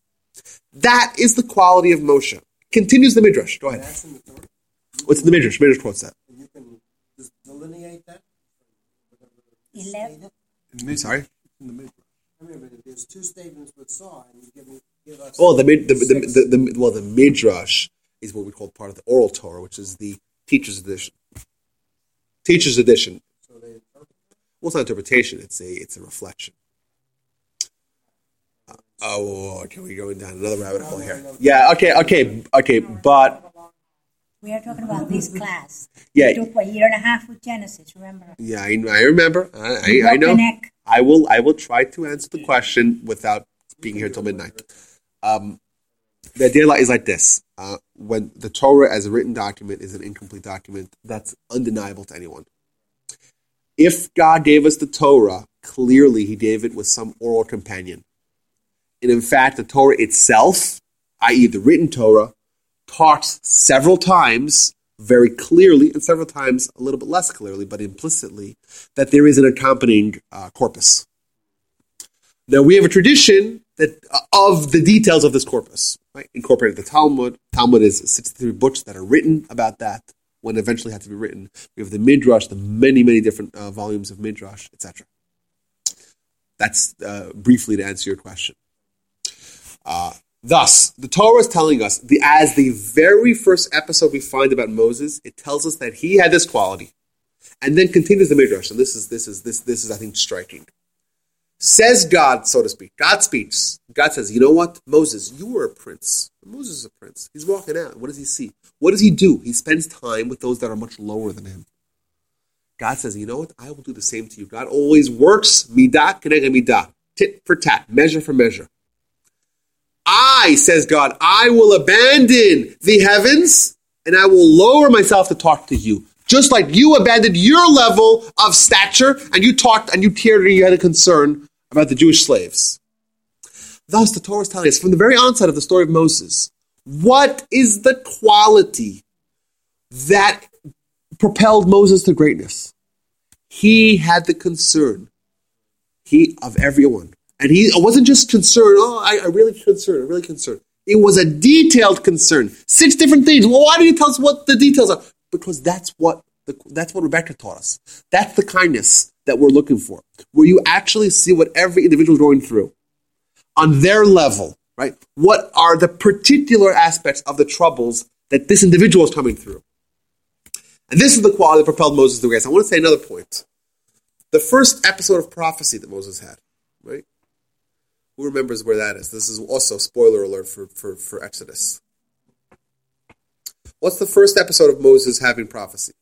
That is the quality of Moshe. Continues the Midrash. Go ahead. That's in the Torah. What's in the Midrash? Midrash quotes that. You can just delineate that. Eleven. I'm sorry. In the Midrash. I mean, but there's two statements with saw, and you give, give us. Well, the, mid, the, the, the, the, well, the Midrash is what we call part of the oral Torah, which is the teacher's edition. Teacher's edition. So they Well, it's not interpretation; it's a it's a reflection. Uh, oh, okay, we're going down another rabbit hole here. Yeah, okay, okay, okay, but We are talking about this class. Yeah. We took a year and a half with Genesis, remember? yeah, I, I remember. I, I, I know. I will I will try to answer the question without being here till midnight. Um, the idea is like this: uh, when the Torah, as a written document, is an incomplete document, that's undeniable to anyone. If God gave us the Torah, clearly He gave it with some oral companion, and in fact, the Torah itself, i.e., the written Torah, talks several times very clearly and several times a little bit less clearly, but implicitly, that there is an accompanying uh, corpus. Now we have a tradition that uh, of the details of this corpus, right? Incorporated the Talmud. Talmud is 63 books that are written about that when eventually had to be written. We have the Midrash, the many, many different uh, volumes of Midrash, etc. That's uh, briefly to answer your question. Uh, thus, the Torah is telling us, the, as the very first episode we find about Moses, it tells us that he had this quality, and then continues the Midrash. And this is this is this this is I think striking. Says God, so to speak. God speaks. God says, "You know what, Moses, you were a prince. Moses is a prince. He's walking out. What does he see? What does he do? He spends time with those that are much lower than him." God says, "You know what? I will do the same to you." God always works midah keneged midah, tit for tat, measure for measure. I, says God, I will abandon the heavens and I will lower myself to talk to you. Just like you abandoned your level of stature and you talked and you cared and you had a concern about the Jewish slaves. Thus, the Torah is telling us from the very onset of the story of Moses, what is the quality that propelled Moses to greatness? He had the concern he of everyone. And he wasn't just concerned, oh, I, I really concerned, I'm really concerned. It was a detailed concern. Six different things. Well, why do you tell us what the details are? Because that's what the, that's what Rebecca taught us. That's the kindness that we're looking for, where you actually see what every individual is going through on their level, right? What are the particular aspects of the troubles that this individual is coming through? And this is the quality that propelled Moses to the grace. I want to say another point. The first episode of prophecy that Moses had, right? Who remembers where that is? This is also spoiler alert for, for, for Exodus. What's the first episode of Moses having prophecy?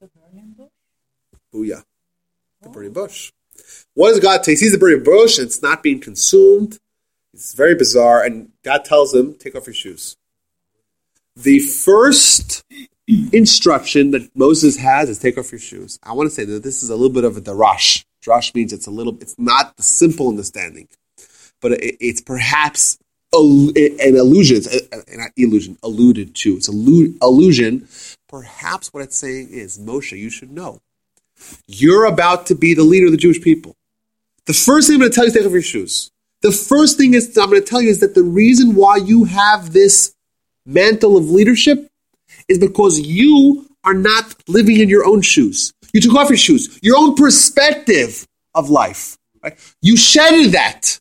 The burning bush. Booyah. The burning bush. What does God say? He sees the burning bush and it's not being consumed. It's very bizarre. And God tells him, take off your shoes. The first instruction that Moses has is take off your shoes. I want to say that this is a little bit of a darash. Darash means it's a little, it's not the simple understanding, but it, it's perhaps an illusion, it's a- a- not illusion, alluded to. It's allu- illusion. Perhaps what it's saying is, Moshe, you should know. You're about to be the leader of the Jewish people. The first thing I'm going to tell you is take off your shoes. The first thing is I'm going to tell you is that the reason why you have this mantle of leadership is because you are not living in your own shoes. You took off your shoes, your own perspective of life. Right? You shedded that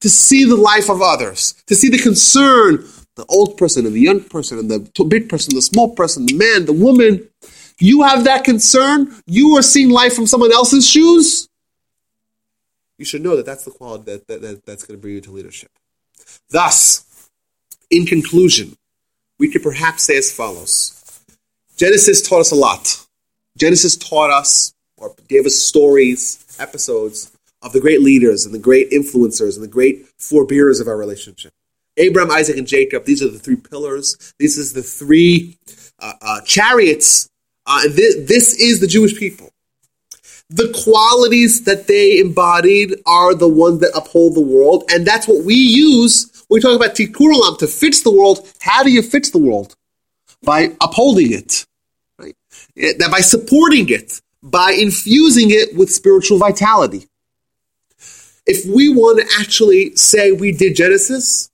to see the life of others, to see the concern, the old person and the young person and the big person, the small person, the man, the woman. You have that concern. You are seeing life from someone else's shoes. you should know that that's the quality that, that, that that's going to bring you to leadership. Thus, in conclusion, we could perhaps say as follows Genesis taught us a lot. Genesis taught us, or gave us stories, episodes of the great leaders and the great influencers and the great forebearers of our relationship. Abraham, Isaac, and Jacob, these are the three pillars. These are the three uh, uh, chariots. Uh, this, this is the Jewish people. The qualities that they embodied are the ones that uphold the world, and that's what we use when we talk about tikkun olam to fix the world. How do you fix the world? By upholding it, right? That by supporting it, by infusing it with spiritual vitality. If we want to actually say we did Genesis,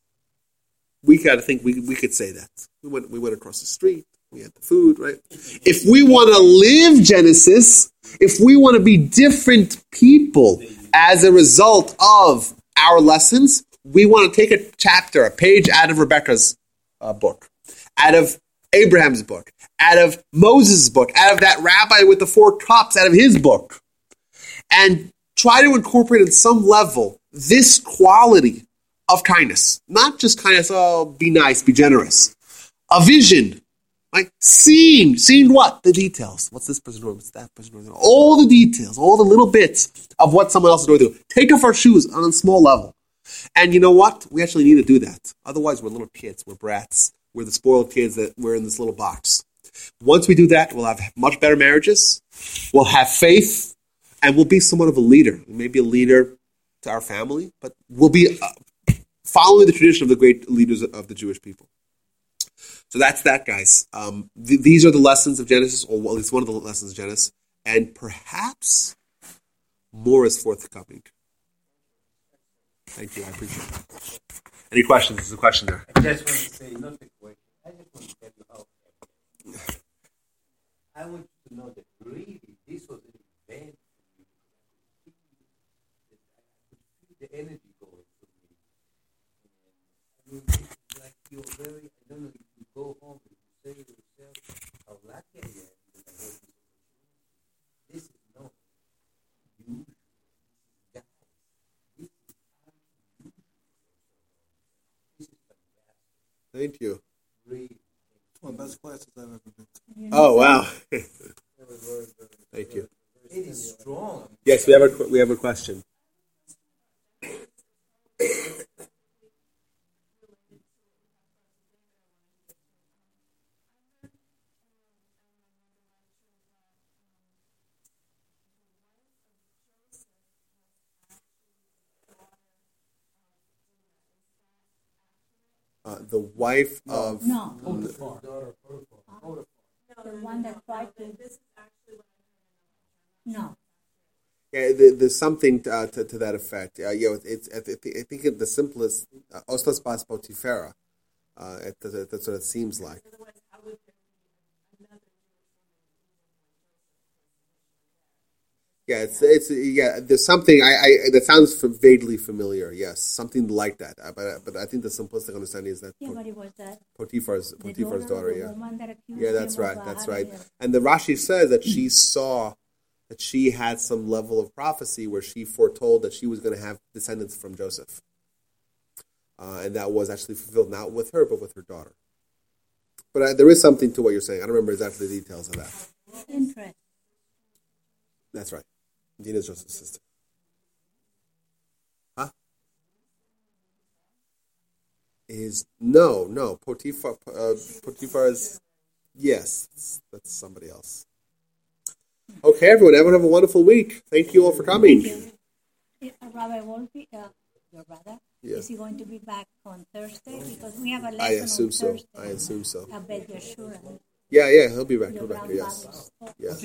we got to think we, we could say that. We went, we went across the street, we had the food, right? If we want to live Genesis, if we want to be different people as a result of our lessons, we want to take a chapter, a page out of Rebecca's uh, book, out of Abraham's book, out of Moses' book, out of that rabbi with the four cups, out of his book, and try to incorporate in some level this quality of kindness. Not just kindness, oh, be nice, be generous. A vision, right? Seeing, seeing what? The details. What's this person doing? What's that person doing? All the details, all the little bits of what someone else is going to do. Take off our shoes on a small level. And you know what? We actually need to do that. Otherwise, we're little kids, we're brats, we're the spoiled kids that we're in this little box. Once we do that, we'll have much better marriages, we'll have faith, and we'll be somewhat of a leader. Maybe a leader to our family, but we'll be uh, following the tradition of the great leaders of the Jewish people. So that's that, guys. Um, th- these are the lessons of Genesis, or at least one of the lessons of Genesis, and perhaps more is forthcoming. Thank you. I appreciate it. Any questions? There's a question there. I just want to say, not a question. I just want to tell you how. I want you to know that really this was an event. I could feel the energy going through me. I mean, like you're very, I don't know go home and you say to yourself how lucky I am that I have this opportunity. This is not usual. Guys, this is unusual. This is fantastic. Thank you. Really. One of the best classes I've ever been to. Oh wow. Thank you. It is strong. Yes, we have a we have a question. Uh, the wife of No, Daughter, the one that tried to. No, Yeah, there- there's something uh, to, to that effect. Uh, you know, it's, I thi- I think the simplest, uh, Osnas Bas Potifera, uh, it, that- that's what it seems like. Yeah, it's, it's yeah. There's something I, I that sounds f- vaguely familiar. Yes, something like that. Uh, but but I think the simplistic understanding is that yeah, Pot- was that Potiphar's Potiphar's daughter. Yeah, that yeah, that's right. uh, That's right. And the Rashi says that she saw that she had some level of prophecy where she foretold that she was going to have descendants from Joseph, uh, and that was actually fulfilled not with her but with her daughter. But uh, there is something to what you're saying. I don't remember exactly the details of that. That's right. Dina's Joseph's sister. Huh? Is no, no. Potiphar. Uh, Potiphar is yes. That's somebody else. Okay, everyone. Everyone have a wonderful week. Thank you all for coming. Uh, Rabbi Wolpe, uh, your brother, Yeah. is he going to be back on Thursday? Because we have a lesson I assume on so. Thursday. I assume so. I bet Yeshua. Yeah, yeah. He'll be back. He'll be back. Yes. spoke. Yes.